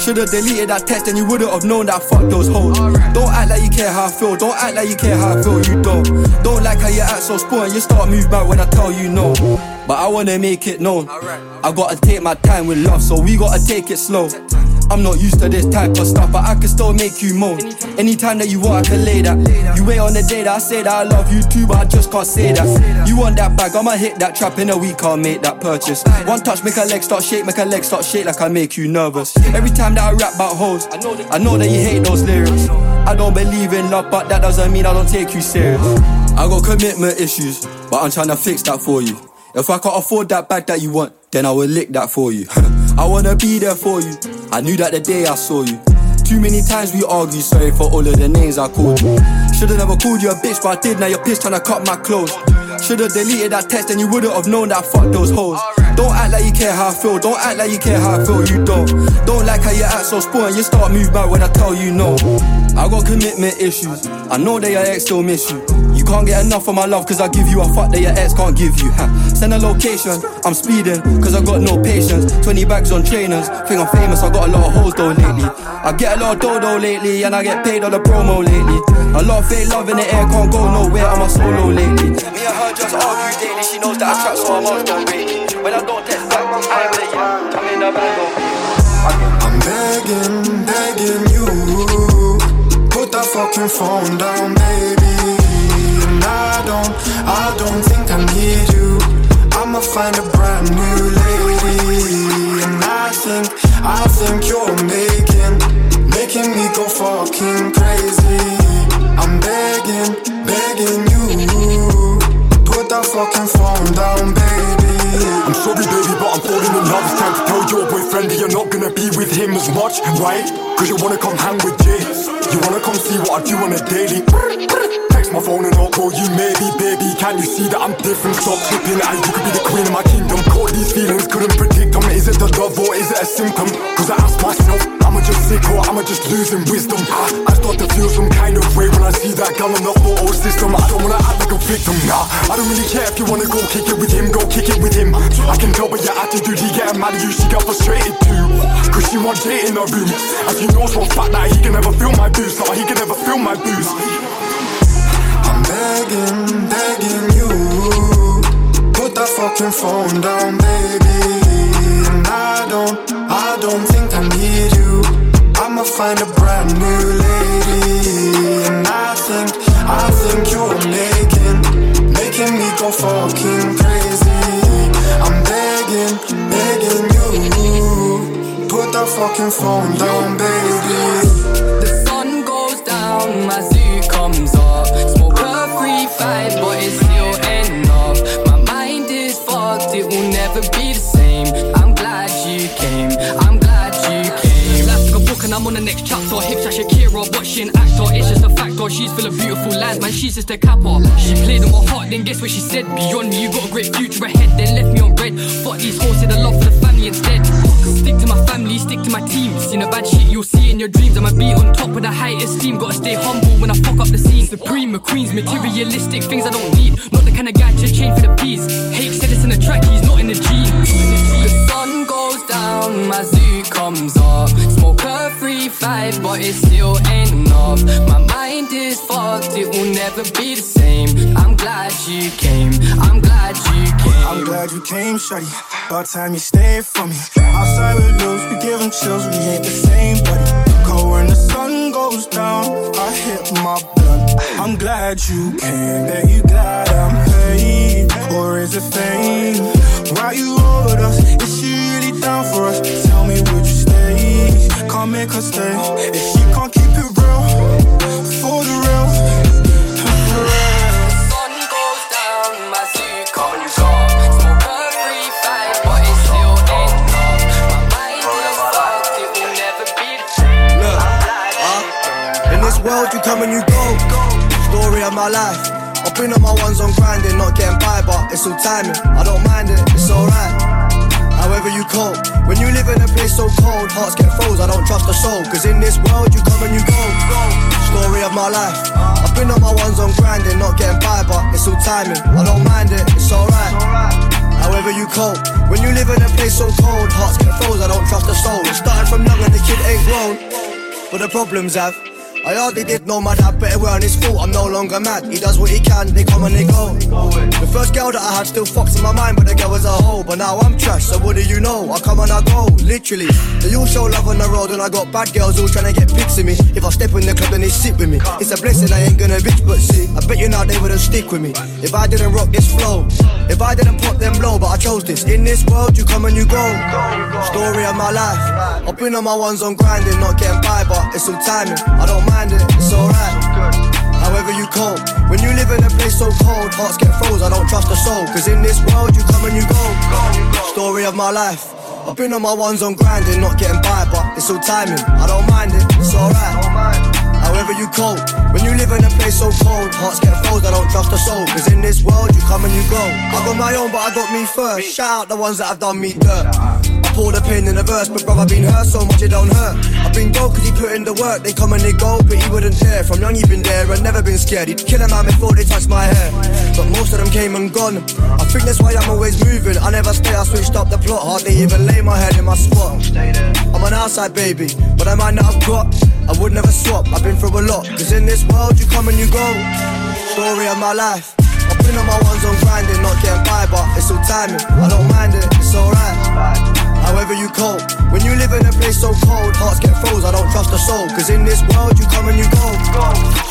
Should've deleted that text and you wouldn't have known that fuck those hoes. Don't act like you care how I feel, don't act like you care how I feel, you don't. Don't like how you act so spoiled, you start move back when I tell you no. But I wanna make it known. I gotta take my time with love, so we gotta take it slow. I'm not used to this type of stuff, but I can still make you moan. Anytime that you want, I can lay that. You wait on the day that I say that I love you too, but I just can't say that. You want that bag, I'ma hit that trap in a week, I'll make that purchase. One touch, make a leg start shake, make a leg start shake like I make you nervous. Every time that I rap about hoes, I know that you hate those lyrics. I don't believe in love, but that doesn't mean I don't take you serious. I got commitment issues, but I'm trying to fix that for you. If I can't afford that bag that you want, then I will lick that for you. [laughs] I wanna be there for you. I knew that the day I saw you. Too many times we argue, sorry for all of the names I called you. Should've never called you a bitch, but I did, now you're pissed trying to cut my clothes. Should've deleted that text and you wouldn't have known that I fuck those hoes. Don't act like you care how I feel, don't act like you care how I feel, you don't. Don't like how you act so spoiled, you start move back when I tell you no. I got commitment issues, I know that your ex still miss you. You can't get enough of my love cause I give you a fuck that your ex can't give you. Send a location, I'm speeding cause I got no patience. 20 bags on trainers, think I'm famous, I got a lot of hoes though lately. I get a lot of dodo lately and I get paid on the promo lately. A lot of fake love in the air, can't go nowhere, I'm a solo lately. Me and her just argue daily, she knows that I trap so I'm on don't me. I don't text back, I'm with. I'm in the bag. I'm begging, begging you. Put that fucking phone down, baby. And I don't, I don't think I need you. I'ma find a brand new lady. And I think, I think you're making not gonna be with him as much, right? Cause you wanna come hang with Jay. You wanna come see what I do on a daily. My phone and I'll call you, maybe, baby. Can you see that I'm different? Stop tripping out. You could be the queen of my kingdom. Caught these feelings, couldn't predict them. Is it the love or is it a symptom? Cause I ask myself, am I just sick or am I just losing wisdom? I start to feel some kind of way when I see that gun on the photo system. I don't wanna act like a victim, nah. I don't really care if you wanna go kick it with him, go kick it with him. I can tell by your attitude, he getting mad at you, she got frustrated too. Cause she wants Jay in her room. As you know for a fact that he can never feel my boost, or he can never feel my boost. Begging, begging you. Put that fucking phone down, baby. And I don't, I don't think I need you. I'ma find a brand new lady. And I think, I think you're making, making me go fucking crazy. I'm begging, begging you. Put that fucking phone down, baby. The sun goes down, my zoo comes up. Five, but it's still enough. My mind is fucked, it will never be the same. I'm glad you came, I'm glad you came. Life's like a book and I'm on the next chapter. Hips like Shakira, but she an actor. It's just a factor. She's full of beautiful lines, man. She's just a capper. She played on my heart, then guess what she said? Beyond me, you got a great future ahead. Then left me on red. Fuck these horses, a love for the instead. Stick to my family, stick to my team. Seen a bad shit, you'll see in your dreams. I'ma be on top of the high esteem. Gotta stay humble when I fuck up the scene. Supreme, McQueen's materialistic things I don't need. Not the kind of guy to chain for the peas. Hate said it's in the track, he's not in the gene. The sun down, my zoo comes off. Smoke a free five, but it still ain't enough. My mind is fucked, it will never be the same. I'm glad you came, I'm glad you came. I'm glad you came, shawty. About time you stayed for me. Outside with loose, we give 'em chills, we ain't the same, buddy. Cause when the sun goes down, I hit my blunt. I'm glad you came, bet you glad I'm paid. Or is it fame? Why you owed us? Really down for us? Tell me, would you stay? Can't make her stay. If she can't keep it real, for the real. Sun goes down, my zoo comes up. Smoke a free five, but it still enough. My mind is fucked, it will never be the same. Look, uh, in this world you come and you go. Story of my life. I've been on my ones on grinding, not getting by, but it's all timing. I don't mind it, it's alright. However you cope, when you live in a place so cold, hearts get froze. I don't trust a soul, cause in this world you come and you go. Story of my life. I've been on my ones on grinding, not getting by, but it's all timing. I don't mind it, it's alright. However you cope, when you live in a place so cold, hearts get froze. I don't trust a soul. It started from young and the kid ain't grown. But the problems have. I hardly did know my dad it well, and his fault I'm no longer mad. He does what he can, they come and they go. The first girl that I had still fucks in my mind, but the girl was a hoe. But now I'm trash, so what do you know? I come and I go, literally. They all show love on the road, and I got bad girls all trying to get pics of me. If I step in the club, then they sit with me. It's a blessing, I ain't gonna bitch, but see, I bet you now they wouldn't stick with me. If I didn't rock this flow, if I didn't pop them blow, but I chose this. In this world, you come and you go. Story of my life. I've been on my ones on grinding, not getting by, but it's all timing. I don't mind it, it's alright. However you cope, when you live in a place so cold, hearts get froze. I don't trust a soul, cause in this world you come and you go. Story of my life. I've been on my ones on grinding, not getting by, but it's all timing. I don't mind it, it's alright. However you cope, when you live in a place so cold, hearts get froze. I don't trust a soul, cause in this world you come and you go. I got my own, but I got me first. Shout out the ones that have done me dirt. Pour the pain in the verse, but brother been hurt so much it don't hurt. I've been gold cause he put in the work, they come and they go, but he wouldn't dare. From young he been there and never been scared. He'd kill a man before they touch my hair. But most of them came and gone. I think that's why I'm always moving. I never stay, I switched up the plot. Hardly even lay my head in my spot. I'm an outside baby, but I might not have got. I would never swap, I've been through a lot. Cause in this world you come and you go. Story of my life. I've been on my ones on grinding, not getting by, but it's all timing. I don't mind it, it's alright. However you cope, when you live in a place so cold, hearts get froze. I don't trust a soul, cause in this world you come and you go.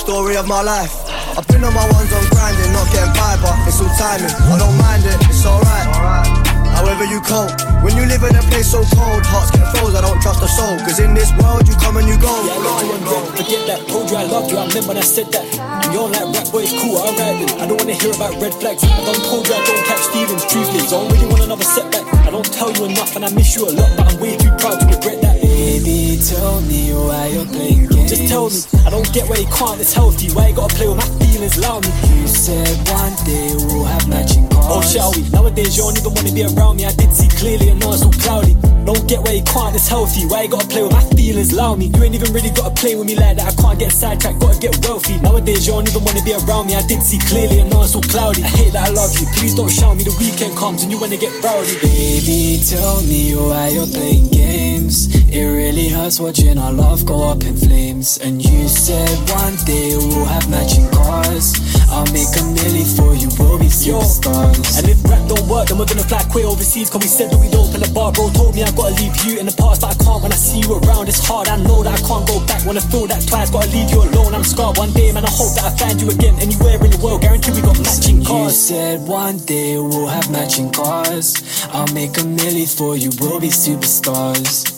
Story of my life. I've been on my ones on grinding, not getting by, but it's all timing. I don't mind it, it's alright. However you cope, when you live in a place so cold, hearts get froze. I don't trust a soul, cause in this world you come and you go. Yeah, I love you and red. Forget that. Told you I loved you. I remember when I said that. You don't like rap, but it's cool. Alright then. I don't wanna hear about red flags. I done told you I don't catch feelings. Truthfully, don't really want another setback. I don't tell you enough, and I miss you a lot, but I'm way too proud to regret that. Baby, tell me why you're playing games. Just tell me, I don't get why you can't. It's healthy. Why you gotta play with my feelings? love me. You said one day we'll have matching cars. Oh, shall we? Nowadays you don't even wanna be around me. I did see clearly, and now it's all cloudy. Don't get where you can't. It's healthy. Why you gotta play with my feelings? Allow me. You ain't even really gotta play with me like that. I can't get sidetracked. Gotta get wealthy. Nowadays you don't even wanna be around me. I did see clearly, and now it's all cloudy. I hate that I love you. Please don't shout me. The weekend comes and you wanna get rowdy. Baby, tell me why you're playing games. It really hurts watching our love go up in flames. And you said one day we'll have matching cars. I'll make a milli for you, we'll be superstars. And if rap don't work, then we're gonna fly queer overseas. Cause we said that we'd open a bar. Bro told me I gotta leave you in the past, but I can't when I see you around. It's hard, I know that I can't go back. When I feel that twice, gotta leave you alone. I'm scarred one day, man. I hope that I find you again anywhere in the world. Guarantee we got matching cars. You said one day we'll have matching cars. I'll make a milli for you, we'll be superstars.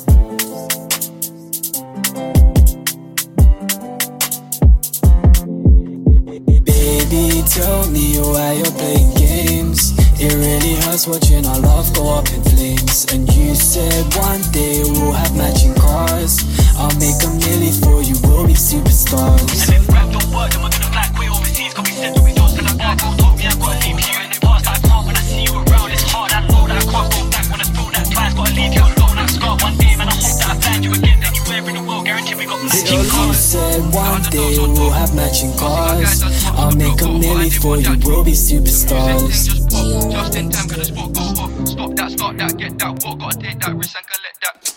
Baby, tell me why you're playing. It really hurts watching our love go up in flames. And you said one day we'll have matching cars. I'll make them really for you we'll be superstars. And if rap don't work, then we're gonna fly way overseas. Cause we send the results to the back. Told me I gotta leave you in the past. I can't when I see you around. It's hard, I know that I can't go back. When I feel that twice, gotta leave you alone. I scar one day, man. I hope that I find you again. Anywhere in the world, guarantee we got matching You cars. said one day we'll have matching cars. I'll make a million for you, we'll be superstars. Just in time, cause the sport go up. Stop that, start that, get that walk. Gotta take that risk and collect that.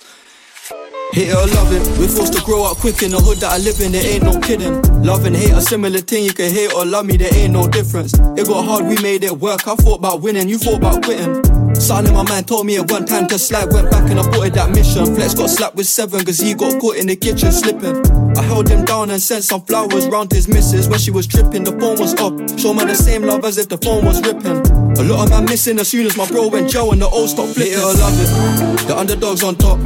Hate it or love it, we're forced to grow up quick in the hood that I live in, there ain't no kidding. Love and hate a similar thing, you can hate or love me, there ain't no difference. It got hard, we made it work. I thought about winning, you thought about quitting. Something in my mind told me at one time to slide, went back and I aborted that mission. Flex got slapped with seven, cause he got caught in the kitchen slipping. I held him down and sent some flowers round his missus when she was tripping, the phone was up. Show man the same love as if the phone was ripping. A lot of man missing as soon as my bro went Joe and the old. Hate it or love it, the underdogs on top.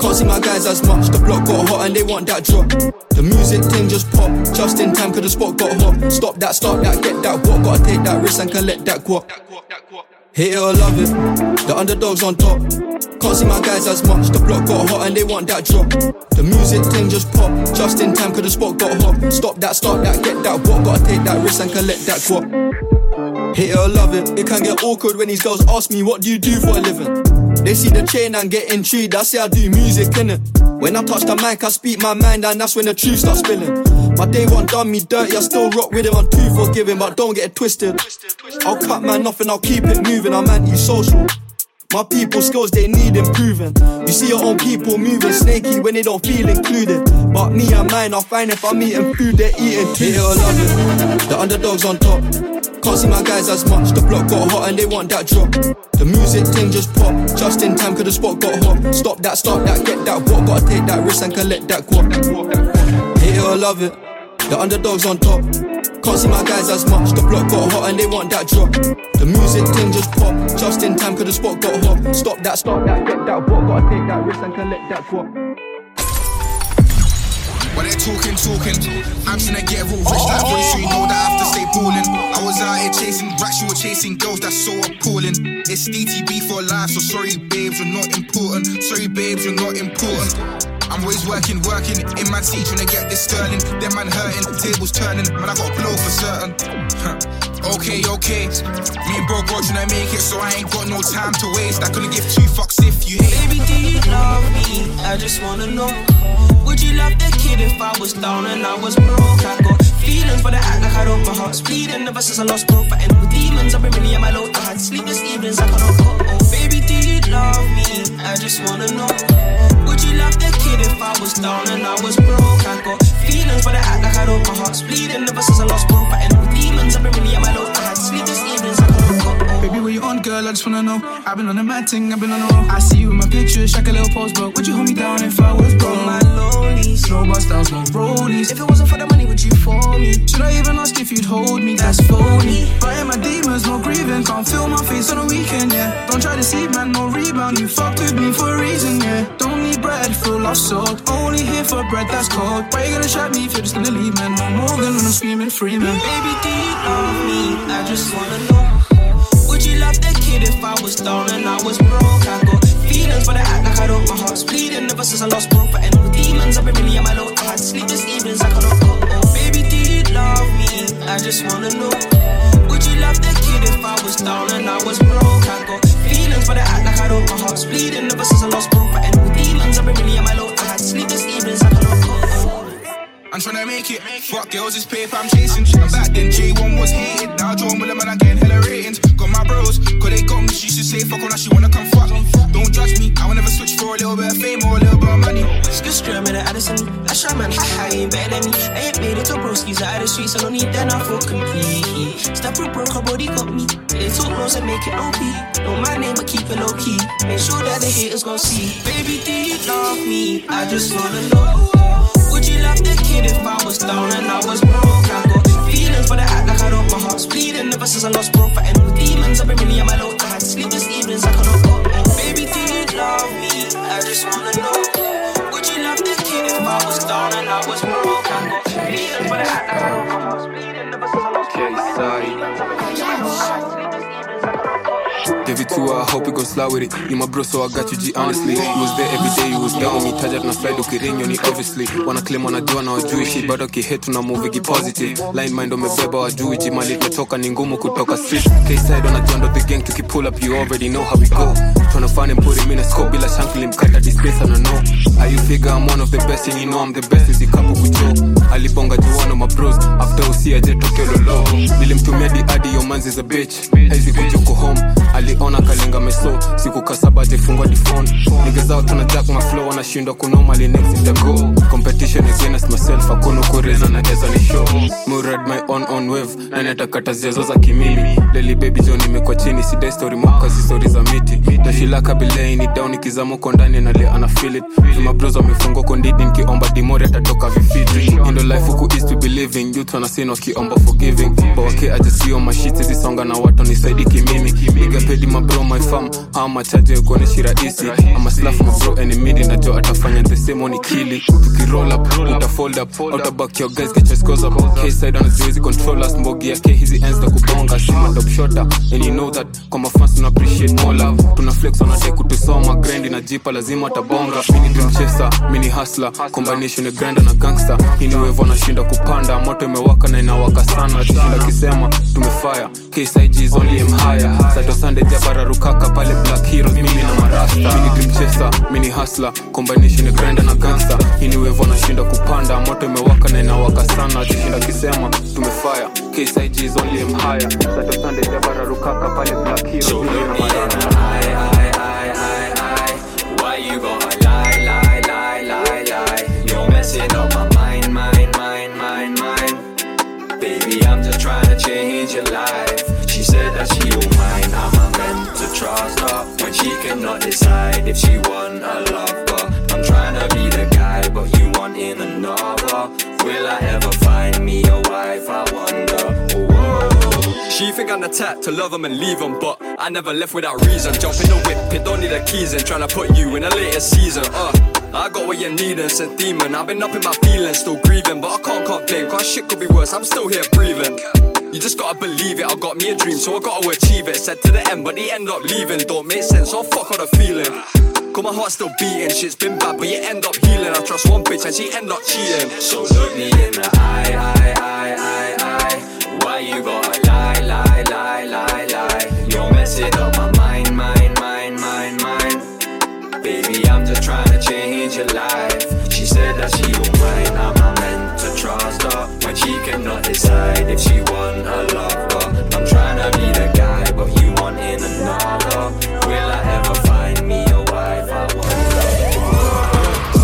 Can't see my guys as much. The block got hot and they want that drop. The music thing just pop. Just in time, cause the spot got hot. Stop that, stop that, get that walk. Gotta take that risk and collect that guap. Hate it or love it, the underdogs on top. Can't see my guys as much. The block got hot and they want that drop. The music thing just pop. Just in time, cause the spot got hot. Stop that, start that, get that walk. Gotta take that risk and collect that guap. Hate it or love it, it can get awkward when these girls ask me, What do you do for a living? They see the chain and get intrigued. I say I do music, innit? When I touch the mic, I speak my mind, and that's when the truth starts spilling. My day one done me dirty, I still rock with him. I'm too forgiving, but don't get it twisted. I'll cut man nothing, I'll keep it moving. I'm anti-social. My people skills they need improving. You see your own people moving snaky when they don't feel included. But me and mine, I'll find if I'm eating food, they're eating. Hate it or love it, the underdogs on top. Can't see my guys as much. The block got hot and they want that drop. The music thing just pop. Just in time, cause the spot got hot. Stop that, stop that, get that walk. Gotta take that risk and collect that guap. Love it, the underdogs on top. Can't see my guys as much. The block got hot and they want that drop. The music thing just pop. Just in time, cause the spot got hot. Stop that, stop that, get that walk. Gotta take that risk and collect that guap. While they're talking, talking, I'm trying to get real rich like Roy, so you know that I have to stay ballin'. I was out here chasing rats, you were chasing girls, that's so appalling. It's DTB for life, so sorry, babes, you're not important. Sorry, babes, you're not important. I'm always working, working in my seat, trying to get this sterling. Them man hurting, tables turning, man, I got blow for certain. Okay, okay. Me and bro go trying to make it, so I ain't got no time to waste. I couldn't give two fucks if you hate. Baby, do you love me? I just wanna know. Would you love the kid if I was down and I was broke? I got feelings, I act like I don't. My heart's bleeding ever since I lost bro. Fighting with demons, I've been really at my low. I had sleepless evenings, I couldn't go. Oh, baby, do you love me? I just wanna know. Would you love the kid if I was down and I was broke? I got feelings, but I act like I don't. My heart's bleeding ever since I lost bro. Fighting with demons, I've been really at my low. I had sleepless evenings, I couldn't go. Baby, where you on, girl? I just wanna know. I've been on a mad thing, I've been on a roll. I see you in my pictures, check a little pose, but would you hold me down if I was broke? My lonelies, No bust downs, no rollies. If it wasn't for the money, would you for me? Should I even ask if you'd hold me? That's phony. Fighting my demons, no grieving. Can't feel my face on the weekend, yeah. Don't try to see, man, no rebound. You fucked with me for a reason, yeah. Don't bread, full of salt. Only here for bread that's cold. Why you gonna trap me if you're just gonna leave, man? No more than when I'm screaming free, man. Baby, do you love me? I just wanna know. Would you love the kid if I was down and I was broke? I got feelings, but I act like I don't. My heart's bleeding ever since I lost bro. Fighting with demons, I've been really at my low. I had sleepless evenings, I couldn't go. Oh, baby, do you love me? I just wanna know. Would you love the kid if I was down and I was broke? I got feelings, but I act like I don't. My heart's bleeding ever since I lost bro. Fighting I'm tryna make it. Fuck girls, this paper I'm chasing. I'm back then, J1 was hated. Now John with them and I getting hella ratings. Got my bros, cause they got me. She should say fuck on now she wanna come fuck. Don't judge me, I will never switch for a little bit of fame or a little bit of money. Skip straight, man, Addison. I try, man, ha ha, you ain't better than me. I ain't made it to broskies out of the streets, I don't need that, I feel complete. Step up broke, her body got me. They talk close and make it OP. Know my name, but keep it low key. Make sure that the haters gon' see. Baby, do you love me? I just wanna know. You love the kid if I was down and I was broke? I got feelings, but I act like I don't. My heart's bleeding ever since I lost bro. Fighting with demons, I've been really at my low. I had sleepless evenings, I couldn't go. Baby, do you love me? I just wanna know. Would you love the kid if I was down and I was broke? I got feelings, but I act like I don't. My heart's bleeding ever since I lost bro. Fighting with Give it to her, I hope it goes slow with it. You my bro, so I got you G honestly. You was there every day, you was down with me. Taja na slide ukirinyo ni obviously. Wana claim wanajua na wajui shit, bado kihet tuna move ki positive. Line mind umebeba wajui ji mali tumetoka ni ngumu kutoka street. K-side wanajua ndo the gang tukipull up, you already know how we go. Tryna find and put him in a scope bila shankly mkata dispense I don't know. How you figure I'm one of the best and you know I'm the best is ikapo kucho. Alibonga of my bros after usi ajetoke lolo. Nilimtumia di adi your man's is a bitch. Haizi kujuko home. Aliona kalenga meso siku kasaba ajefungwa di phone. Niggas out tuna jack my flow wanashindwa kunormally next in the go. Competition against myself hakuna kureza na eza ni show. Murad my own on wave na natakata zezo za kimimi. Leli baby John nimekuwa chini sidai story moka si story za miti. Dashilaka bilei ni down nikizama uko ndani na le ana feel it. Vima bros wamefungwa kondidi nikiomba dimori atatoka vifiti. Indo life huku east we be living. Youth wanasema wakiomba forgiving. But wake I just see on my shit zisonga na watu nisaidi kimimi. Piga pedi my bro my fam. Ama chaje kuoneshi rahisi. Ama slaff mabro enemidi najua atafanya the same on kili. Tukiroll up, uta fold up. Outa back your guys get your scores up. K-side anajua hizi control us. Mbogi yake hizi ends za kubonga. Sima top shotter. And you know that kwa mafans tuna appreciate more love. Tuna flex wanadai kutusoma. grand na jipa lazima atabonga Mini dream chaser, mini hustler. Combination ya grinder na gangster. Hii ni wave wanashinda kupanda. Moto imewaka na inawaka sana. Atishinda kisema tumefire. KSIG is only am higher. Sato Sunday jabara rukaka pale Black Heroes. Mimi na marasta. Mini dream chaser, mini hasla Combination grinder na gangster. Hii ni wave kupanda. Moto imewaka na inawaka sana. akishinda kisema tumefire. KSIG is only empire. Sato Sunday jabara rukaka pale Black Heroes. Mimi na marasta. Why you gotta lie, lie, lie, lie, lie? You're messing up my mind, mind, mind, mind, mind. Baby, I'm just trying to change your life. She said that she don't mind. Trust her when she cannot decide if she want a lover. I'm trying to be the guy, but you want in another. Will I ever find me a wife? I wonder. She think I'm the type to love 'em and leave 'em, but I never left without reason. Jump in the whip, it don't need the keys and tryna put you in a later season. Uh, I got what you need and said demon. I've been up in my feelings, still grieving, but I can't complain. Cause shit could be worse, I'm still here breathing. You just gotta believe it, I got me a dream, so I gotta achieve it. Said to the end, but he end up leaving. Don't make sense, so fuck all the feeling. Cause my heart's still beating, shit's been bad, but you end up healing. I trust one bitch and she end up cheating. So look me in the eye, eye, eye, eye, eye. Why you gotta lie, lie, lie, lie, lie? You're messing up my mind, mind, mind, mind, mind. Baby, I'm just trying to change your life. She said that she don't mind. I'm trust her when she cannot decide if she want a lover. I'm trying to be the guy, but you want in another. Will I ever find me a wife? I wonder.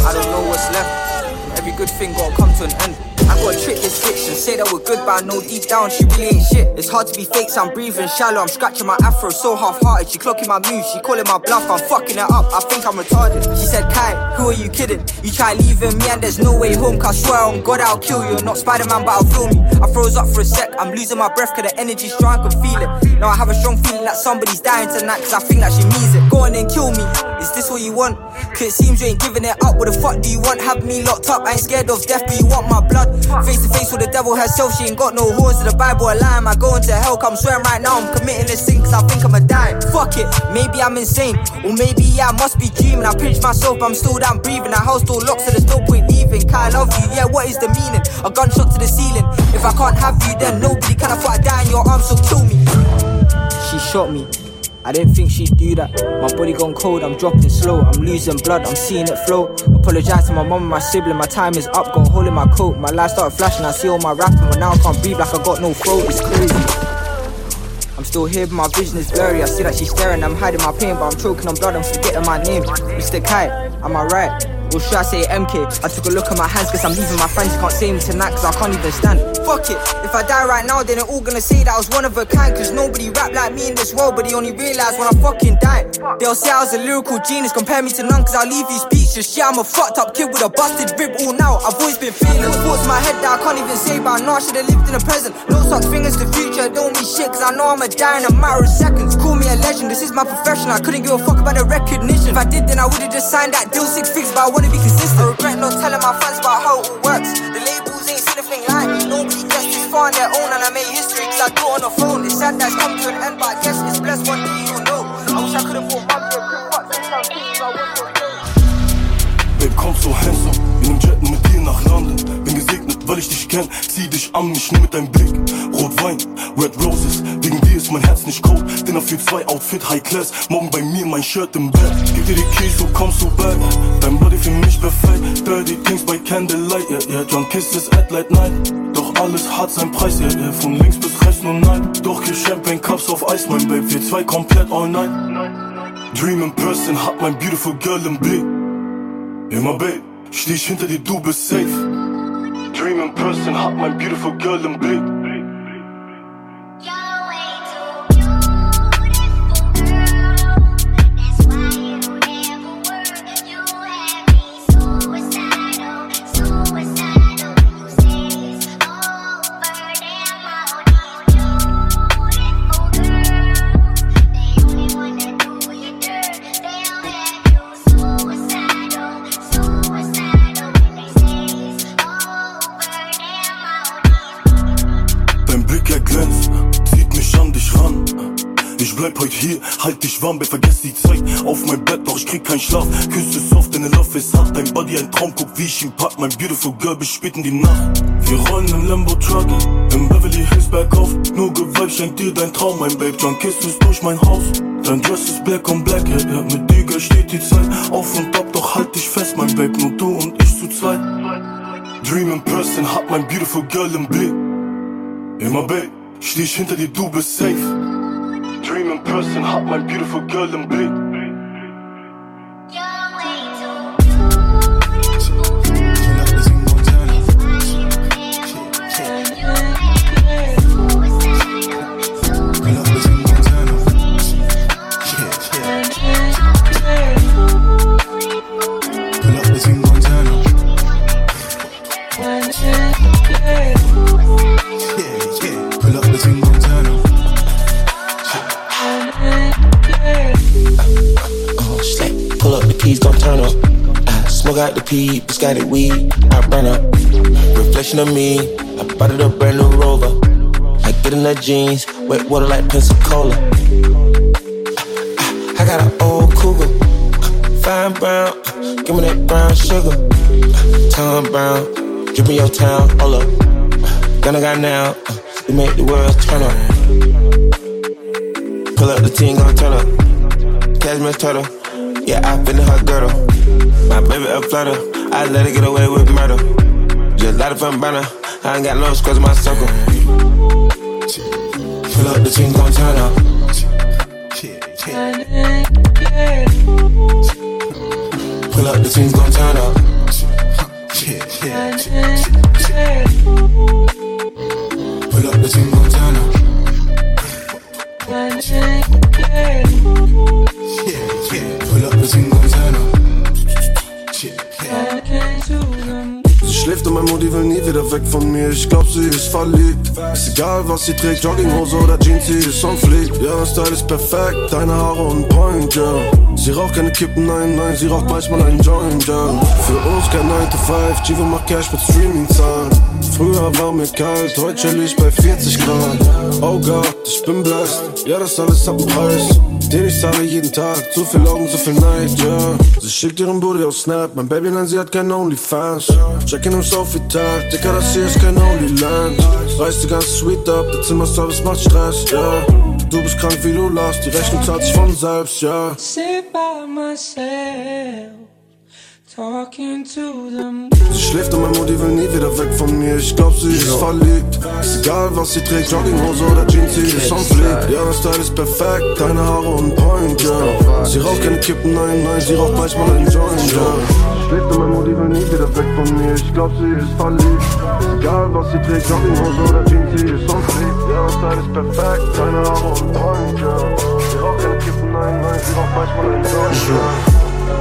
I don't know what's left. Every good thing gotta come to an end. I got a trick this bitch and say that we're good, but I know deep down she really ain't shit. It's hard to be fake, I'm breathing shallow. I'm scratching my afro so half-hearted. She clocking my moves, she calling my bluff. I'm fucking it up. I think I'm retarded. She said, Kai, who are you kidding? You try leaving me and there's no way home. Cause I swear on God I'll kill you. Not Spider-Man, but I'll film you. I froze up for a sec. I'm losing my breath cause the energy's strong, I can feel it. Now I have a strong feeling that somebody's dying tonight cause I think that she means it. Go on and kill me. Is this what you want? Cause it seems you ain't giving it up. What the fuck do you want? Have me locked up. I ain't scared of death, but you want my blood. Face to face with the devil herself, she ain't got no horns to the Bible a lie. Am I going to hell? Come swearing right now, I'm committing this sin cause I think I'ma die. Fuck it, maybe I'm insane. Or maybe I must be dreaming. I pinch myself, but I'm still down breathing. The house door locked, so there's no point leaving. Kai, I love you, yeah, what is the meaning? A gunshot to the ceiling. If I can't have you, then nobody can afford to die in your arms, so kill me. She shot me. I didn't think she'd do that. My body gone cold, I'm dropping slow. I'm losing blood, I'm seeing it flow. Apologize to my mom and my sibling, my time is up, got a hole in my coat. My life started flashing, I see all my rapping, but now I can't breathe like I got no throat, it's crazy. I'm still here, but my vision is blurry. I see that she's staring, I'm hiding my pain, but I'm choking on blood, I'm forgetting my name. Mr. Kai, am I right? Or should I say MK? I took a look at my hands, guess I'm leaving my friends. Can't say me tonight, cause I can't even stand. Fuck it, if I die right now, then they're all gonna say that I was one of a kind. Cause nobody rap like me in this world, but they only realize when I fucking die. They'll say I was a lyrical genius, compare me to none, cause I'll leave you speechless. Yeah, I'm a fucked up kid with a busted rib all now. I've always been feeling thoughts in my head that I can't even say, but now. I should've lived in the present. No such thing as the future, don't mean shit, cause I know I'ma die in a matter of seconds. Call me a legend, this is my profession. I couldn't give a fuck about the recognition. If I did, then I would've just signed that deal six figures, but I wanna be consistent. I regret not telling my fans about how it all works. The labels ain't seen a thing like me. Nobody gets this far on their own, and I made history cause I do it on the phone. It's sad that it's come to an end, but I guess it's blessed one day you'll know. I wish I could've bought please, I wouldn't Babe, komm so handsome, in nem Jet nach London. Weil ich dich kenn. Zieh dich an mich nur mit deinem Blick. Rotwein, Red Roses, wegen dir ist mein Herz nicht cold. Dinner für zwei Outfit, High Class. Morgen bei mir mein Shirt im Bett. Gib dir die Keys, du kommst so bad. Dein Body für mich perfekt. Dirty Things by Candlelight, yeah, yeah. Drunk Kisses at late night. Doch alles hat seinen Preis, yeah, yeah. Von links bis rechts nur nein. Doch hier Champagne Cups auf Eis, mein Babe. Wir zwei komplett all night. Dream in person, hat mein beautiful girl im Blick. Immer Babe, steh ich hinter dir, du bist safe. Dream in person, hab mein beautiful girl im Blick. Hier, halt dich warm, wer vergesst die Zeit. Auf mein Bett, doch ich krieg keinen Schlaf. Küsse soft, deine Love ist hart. Dein Body ein Traum, guck wie ich ihn pack. Mein beautiful girl bis spät in die Nacht. Wir rollen im Lambo Truck, im Beverly Hills bergauf. Nur Gewalt schenkt dir dein Traum, mein Babe. Drunk Kisses durch mein Haus. Dein Dress ist black on black, yeah, yeah. Mit dir, steht die Zeit. Auf und ab, doch halt dich fest, mein Babe. Nur du und ich zu zweit. Dream in person, hab mein beautiful girl im Blick. Immer Babe, steh ich hinter dir, du bist safe. Dream in person, hab mein beautiful girl im Blick. Turn up. I smoke out the peep, just got biscotti weed, I burn up. Reflection of me, I bought it a brand new rover. I get in the jeans, wet water like Pensacola. I, I got an old cougar, uh, fine brown, give me that brown sugar. Tom Brown, drip in your town, hold up. Gonna got now, we make the world turn up. Pull up the team, gon' turn up. Cashmere turtle. Yeah, I finna her girdle. My baby a flutter. I let her get away with murder. Just light a fun burner. I ain't got no scrubs in my circle. Pull up the team, gon' turn up. Pull up the team, gon' turn up. Pull up the thing Montana. Yeah, yeah. The thing Montana. Sie schläft und mein Mutti will nie wieder weg von mir. Ich glaub, sie ist verliebt. Ist egal, was sie trägt, Jogginghose oder Jeans, sie ist on fleek. Ja, Style ist perfekt, deine Haare und point, ja. Sie raucht keine Kippen, nein, nein, sie raucht manchmal einen Joint, ja. Für uns kein 9 to 5, Chivo macht Cash mit Streaming-Zahlen. Früher war mir kalt, heute chill ich bei 40 Grad. Oh Gott, ich bin blessed, ja, das alles hat einen Preis. Den ich zahle jeden Tag, zu viel Augen, zu viel Neid, ja. Sie schickt ihren Booty auf Snap, mein Baby, nein, sie hat kein Onlyfans. Checken uns auf wie Tag, Dicker, das hier ist kein Only Land. Reiß die ganze Suite ab, der Zimmerservice macht Stress, ja. Du bist krank wie du lachst, die Rechnung zahlt sich von selbst. Sit by myself. Sie schläft und mein Mutti will nie wieder weg von mir. Ich glaub, sie ist verliebt. Ist egal, was sie trägt, Jogginghose oder Jeans, sie ist on fleek. Ja, das Style ist perfekt, deine Haare und Point, ja. Sie raucht keine Kippen, nein, nein, sie raucht manchmal einen Joint, ja. Sie schläft und mein Mutti will nie wieder weg von mir. Ich glaub, sie ist verliebt. Ist egal, was sie trägt, Jogginghose oder Jeans, sie ist on fleek. Ja, das Style ist perfekt, deine Haare und Point, ja. Sie raucht keine Kippen, nein, nein, sie raucht manchmal einen Joint, ja.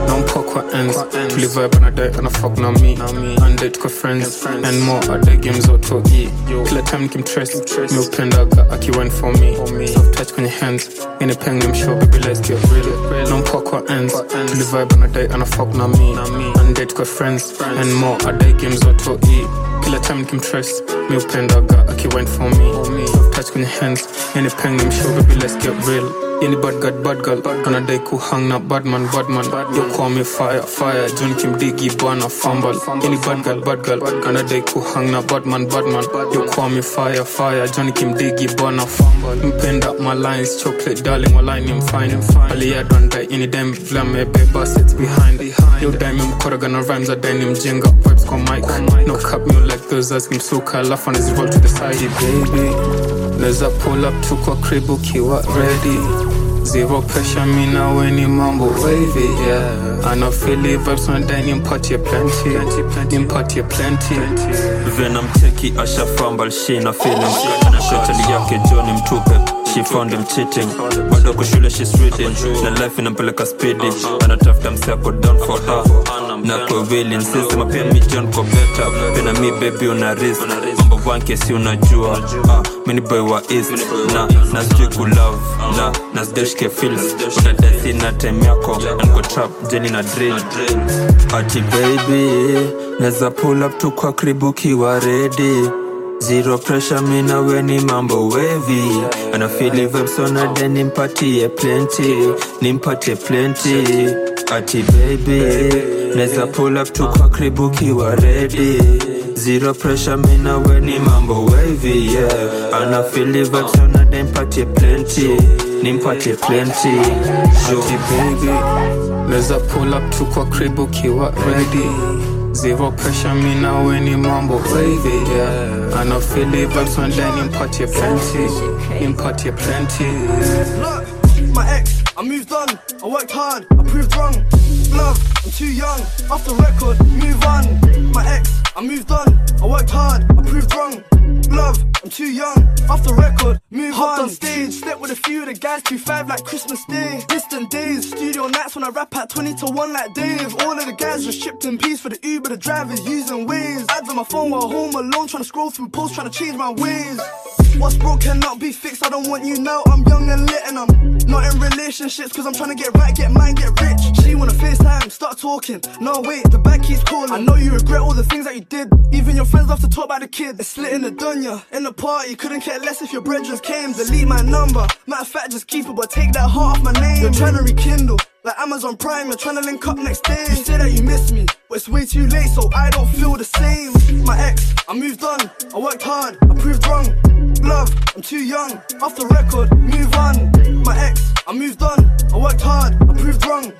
Non what ends. To live vibe on a diet and a fuck na me. And date with friends. And more at the games out to eat. Kila time nikimtress. Mi upendaga akiwine for me. Soft touch kwenye hands. Any peng them show baby let's get real. Non what ends. To live vibe on a diet and a fuck na me. And Undead kwa friends and more adai game zote hii kila time nikimtrust mi upendaga akiwent for me soft touch kwenye hands yani peng ni mshow baby let's get real yani bad girl bad girl anadai kuhang na badman badman yo call me fire fire john kimdigi bwana fumble. Yani bad girl bad girl anadai kuhang na badman badman yo call me fire fire john kimdigi bwana fumble. Mpenda my lines chocolate darling walai ni mfine aliyadwandai ini dem vila mebeba sits behind. Yo dime mkoroga na rhymes adai ni mjenga vibes kwa mic. No cup me like those as kimsuka alafu anaziroll to the side. Baby Neza pull up tu kwa crib ukiwa ready. Zero pressure mi na we ni mambo wavy yeah. Ana feel vibes unadai nimpatie plenty. Nimpatie plenty. Venom teki ashafamba shina feelings na shoteli yake Johnny mtupe She found him cheating. But bado kushule she's reading. Na life inampeleka speedy. And I tough anatafuta msako down for her. Na kwa willing sisi mapia mijon kwa better. Pena mi baby una risk wanke si unajua. Ah, mini boy wa east na na sijui kulove na na sijashike feels. Utadasi na time yako na niko trap jeni na drill. Ati baby neza pull up tu kwa kribu kiwa ready. Zero pressure mina we ni mambo wavy. Ana feel vibes on a then nimpatie plenty. Nimpatie plenty Ati baby. Neza pull up tu kwa kribu kiwa ready. Zero pressure mina we ni mambo wavy yeah. Ana feel vibes on a then nimpatie plenty. Nimpatie plenty. Ati baby. Neza pull up tu kwa crib ukiwa ready. Zero pressure mi na we ni mambo wavy yeah. Ana feel vibes unadai nimpatie plenty. Nimpatie plenty. Look, my ex, I moved on. I worked hard, I proved wrong. Love, I'm too young. Off the record, move on. My ex, I moved on. I worked hard, I proved wrong. Love, I'm too young. Off the record, move Hopped on. on stage, slept with a few of the guys, 2-5 like Christmas Day. Distant days, studio nights when I rap at 20 to 1 like Dave. All of the guys just shipped in peace for the Uber, the drivers using ways. Ads on my phone while home alone, trying to scroll through posts, trying to change my ways. What's broke cannot be fixed. I don't want you now. I'm young and lit and I'm not in relationships cause I'm trying to get right, get mine, get rich. She wanna FaceTime, start talking. No, wait, the back keeps calling. I know you regret all the things that you did. Even your friends love to talk about the kid. It's slit in the dunya, in the party. Couldn't care less if your brethren came. Delete my number. Matter of fact, just keep it, but take that heart off my name. You're trying to rekindle. Like Amazon Prime, you're trying to link up next day. You say that you miss me, but it's way too late, so I don't feel the same. My ex, I moved on, I worked hard, I proved wrong. Love, I'm too young, off the record, move on. My ex, I moved on, I worked hard, I proved wrong.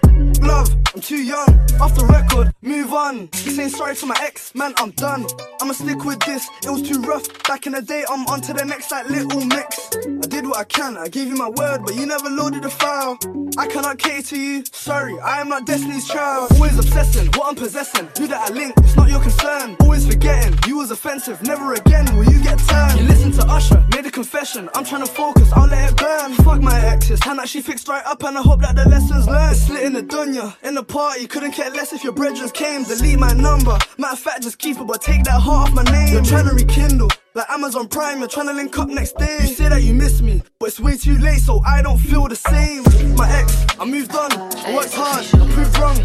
Love, I'm too young, off the record, move on. Saying sorry to my ex, man, I'm done. I'ma stick with this, it was too rough. Back in the day, I'm on to the next like little mix. I did what I can, I gave you my word, but you never loaded the file. I cannot cater to you, sorry, I am not Destiny's child. Always obsessing, what I'm possessing. Who that I link, it's not your concern. Always forgetting, you was offensive, never again will you get turned. You listen to Usher, made a confession, I'm trying to focus, I'll let it burn. Fuck my exes, hand that she fixed right up, and I hope that the lessons learned. Slit in the dunya, in the party, couldn't care less if your brethren came. Delete my number, matter of fact, just keep it, but take that heart off my name. You're trying to rekindle. Like Amazon Prime, you're trying to link up next day. You say that you miss me, but it's way too late, so I don't feel the same. My ex, I moved on, I worked hard, I proved wrong.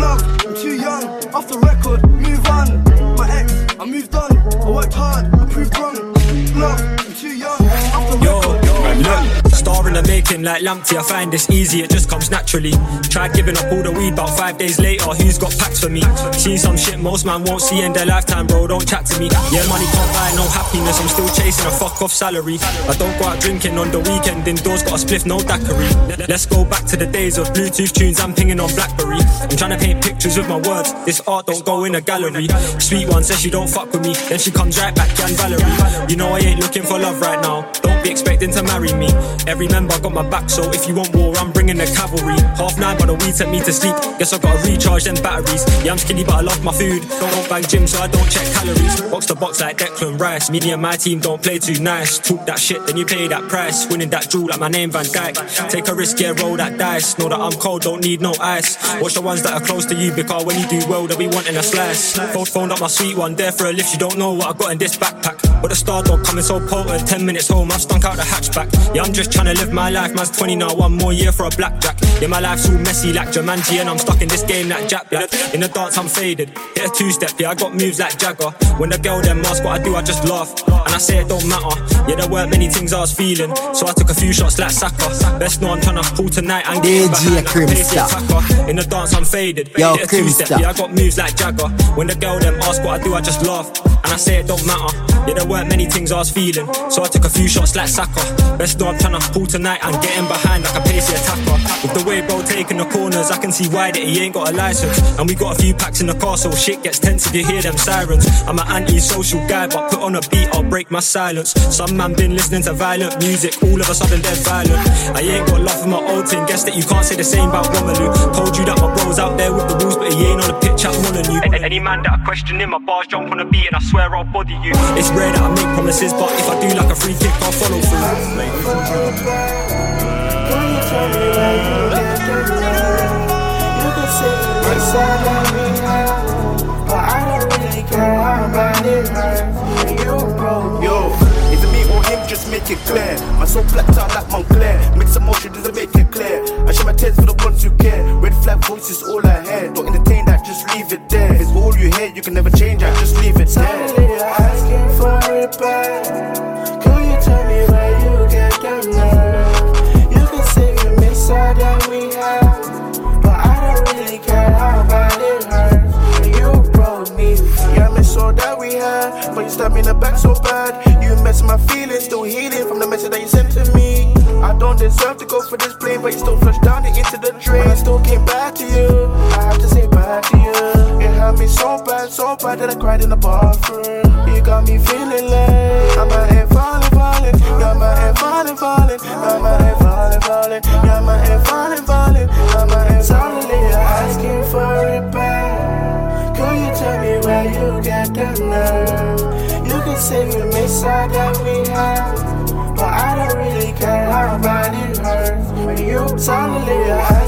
Love, I'm too young, off the record, move on. My ex, I moved on, I worked hard, I proved wrong. Love, I'm too young, off the record. Look, star in the making like Lamptey. I find this easy, it just comes naturally. Tried giving up all the weed, about five days later, who's got packs for me? Seen some shit most man won't see in their lifetime, bro. Don't chat to me. Yeah, money can't buy no happiness. I'm still chasing a fuck off salary. I don't go out drinking on the weekend. Indoors got a spliff, no daiquiri. Let's go back to the days of Bluetooth tunes. I'm pinging on Blackberry. I'm trying to paint pictures with my words. This art don't go in a gallery. Sweet one says she don't fuck with me, then she comes right back, Jan Valerie. You know I ain't looking for love right now. Don't be expecting to marry me. Every member got my back, so if you want war, I'm bringing the cavalry. Half nine, but the weed sent me to sleep. Guess I gotta recharge them batteries. Yeah, I'm skinny, but I love my food. Don't, bang gym, so I don't check calories. Box to box like Declan Rice. Me and my team don't play too nice. Talk that shit, then you pay that price. Winning that jewel like my name Van Dijk. Take a risk, yeah, roll that dice. Know that I'm cold, don't need no ice. Watch the ones that are close to you, because when you do well, they'll be wanting a slice. Phone phoned up my sweet one, there for a lift. You don't know what I got in this backpack. But the star dog coming so potent. Ten minutes home, I've stunk out the hatchback. Yeah, I'm just trying to live my life, man's 20 now, one more year for a blackjack. Yeah, my life's all messy like Jumanji, and I'm stuck in this game like Jack Black. In the dance, I'm faded. Hit a two step, yeah, I got moves like Jagger. When the girl them ask what I do, I just laugh. And I say it don't matter. Yeah, there weren't many things I was feeling, so I took a few shots like Saka. Best know I'm tryna pull tonight and get behind like a pacey Kimstar. attacker. In the dance, I'm faded. Yo, Hit a two step, yeah, I got moves like Jagger. When the girl them ask what I do, I just laugh. And I say it don't matter. Yeah, there weren't many things I was feeling, so I took a few shots like Saka. Best know I'm tryna pull tonight and get in behind like a pacey attacker. With the way bro taking the corners, I can see why that he ain't got a license. And we got a few packs in the car, so shit gets tense if you hear them sirens. I'm an anti-social guy, but put on a beat, I'll break my silence. Some man been listening to violent music, all of a sudden they're violent. I ain't got love for my old team. guess that you can't say the same about Romelu. Told you that my bro's out there with the rules, but he ain't on the pitch at one you. Any man that I question in my bars jump on a beat and I swear I'll body you. It's rare that I make promises, but if I do like a free kick, I'll follow Yo, is it me or him? Just make it clear. My soul blacked out like Montclair. Mix emotion doesn't make it clear. I show my tears for the ones who care. Red flag voices all I hear. Don't entertain that, just leave it there. It's all you hear, you can never change that. Just leave it there. Feelings, still healing from the message that you sent to me. I don't deserve to go for this plane, but you still flushed down it into the drain. I still came back to you. I have to say back to you. It hurt me so bad, so bad that I cried in the bathroom. You got me feeling like all that we have, but I don't really care how bad hurts. When you suddenly you're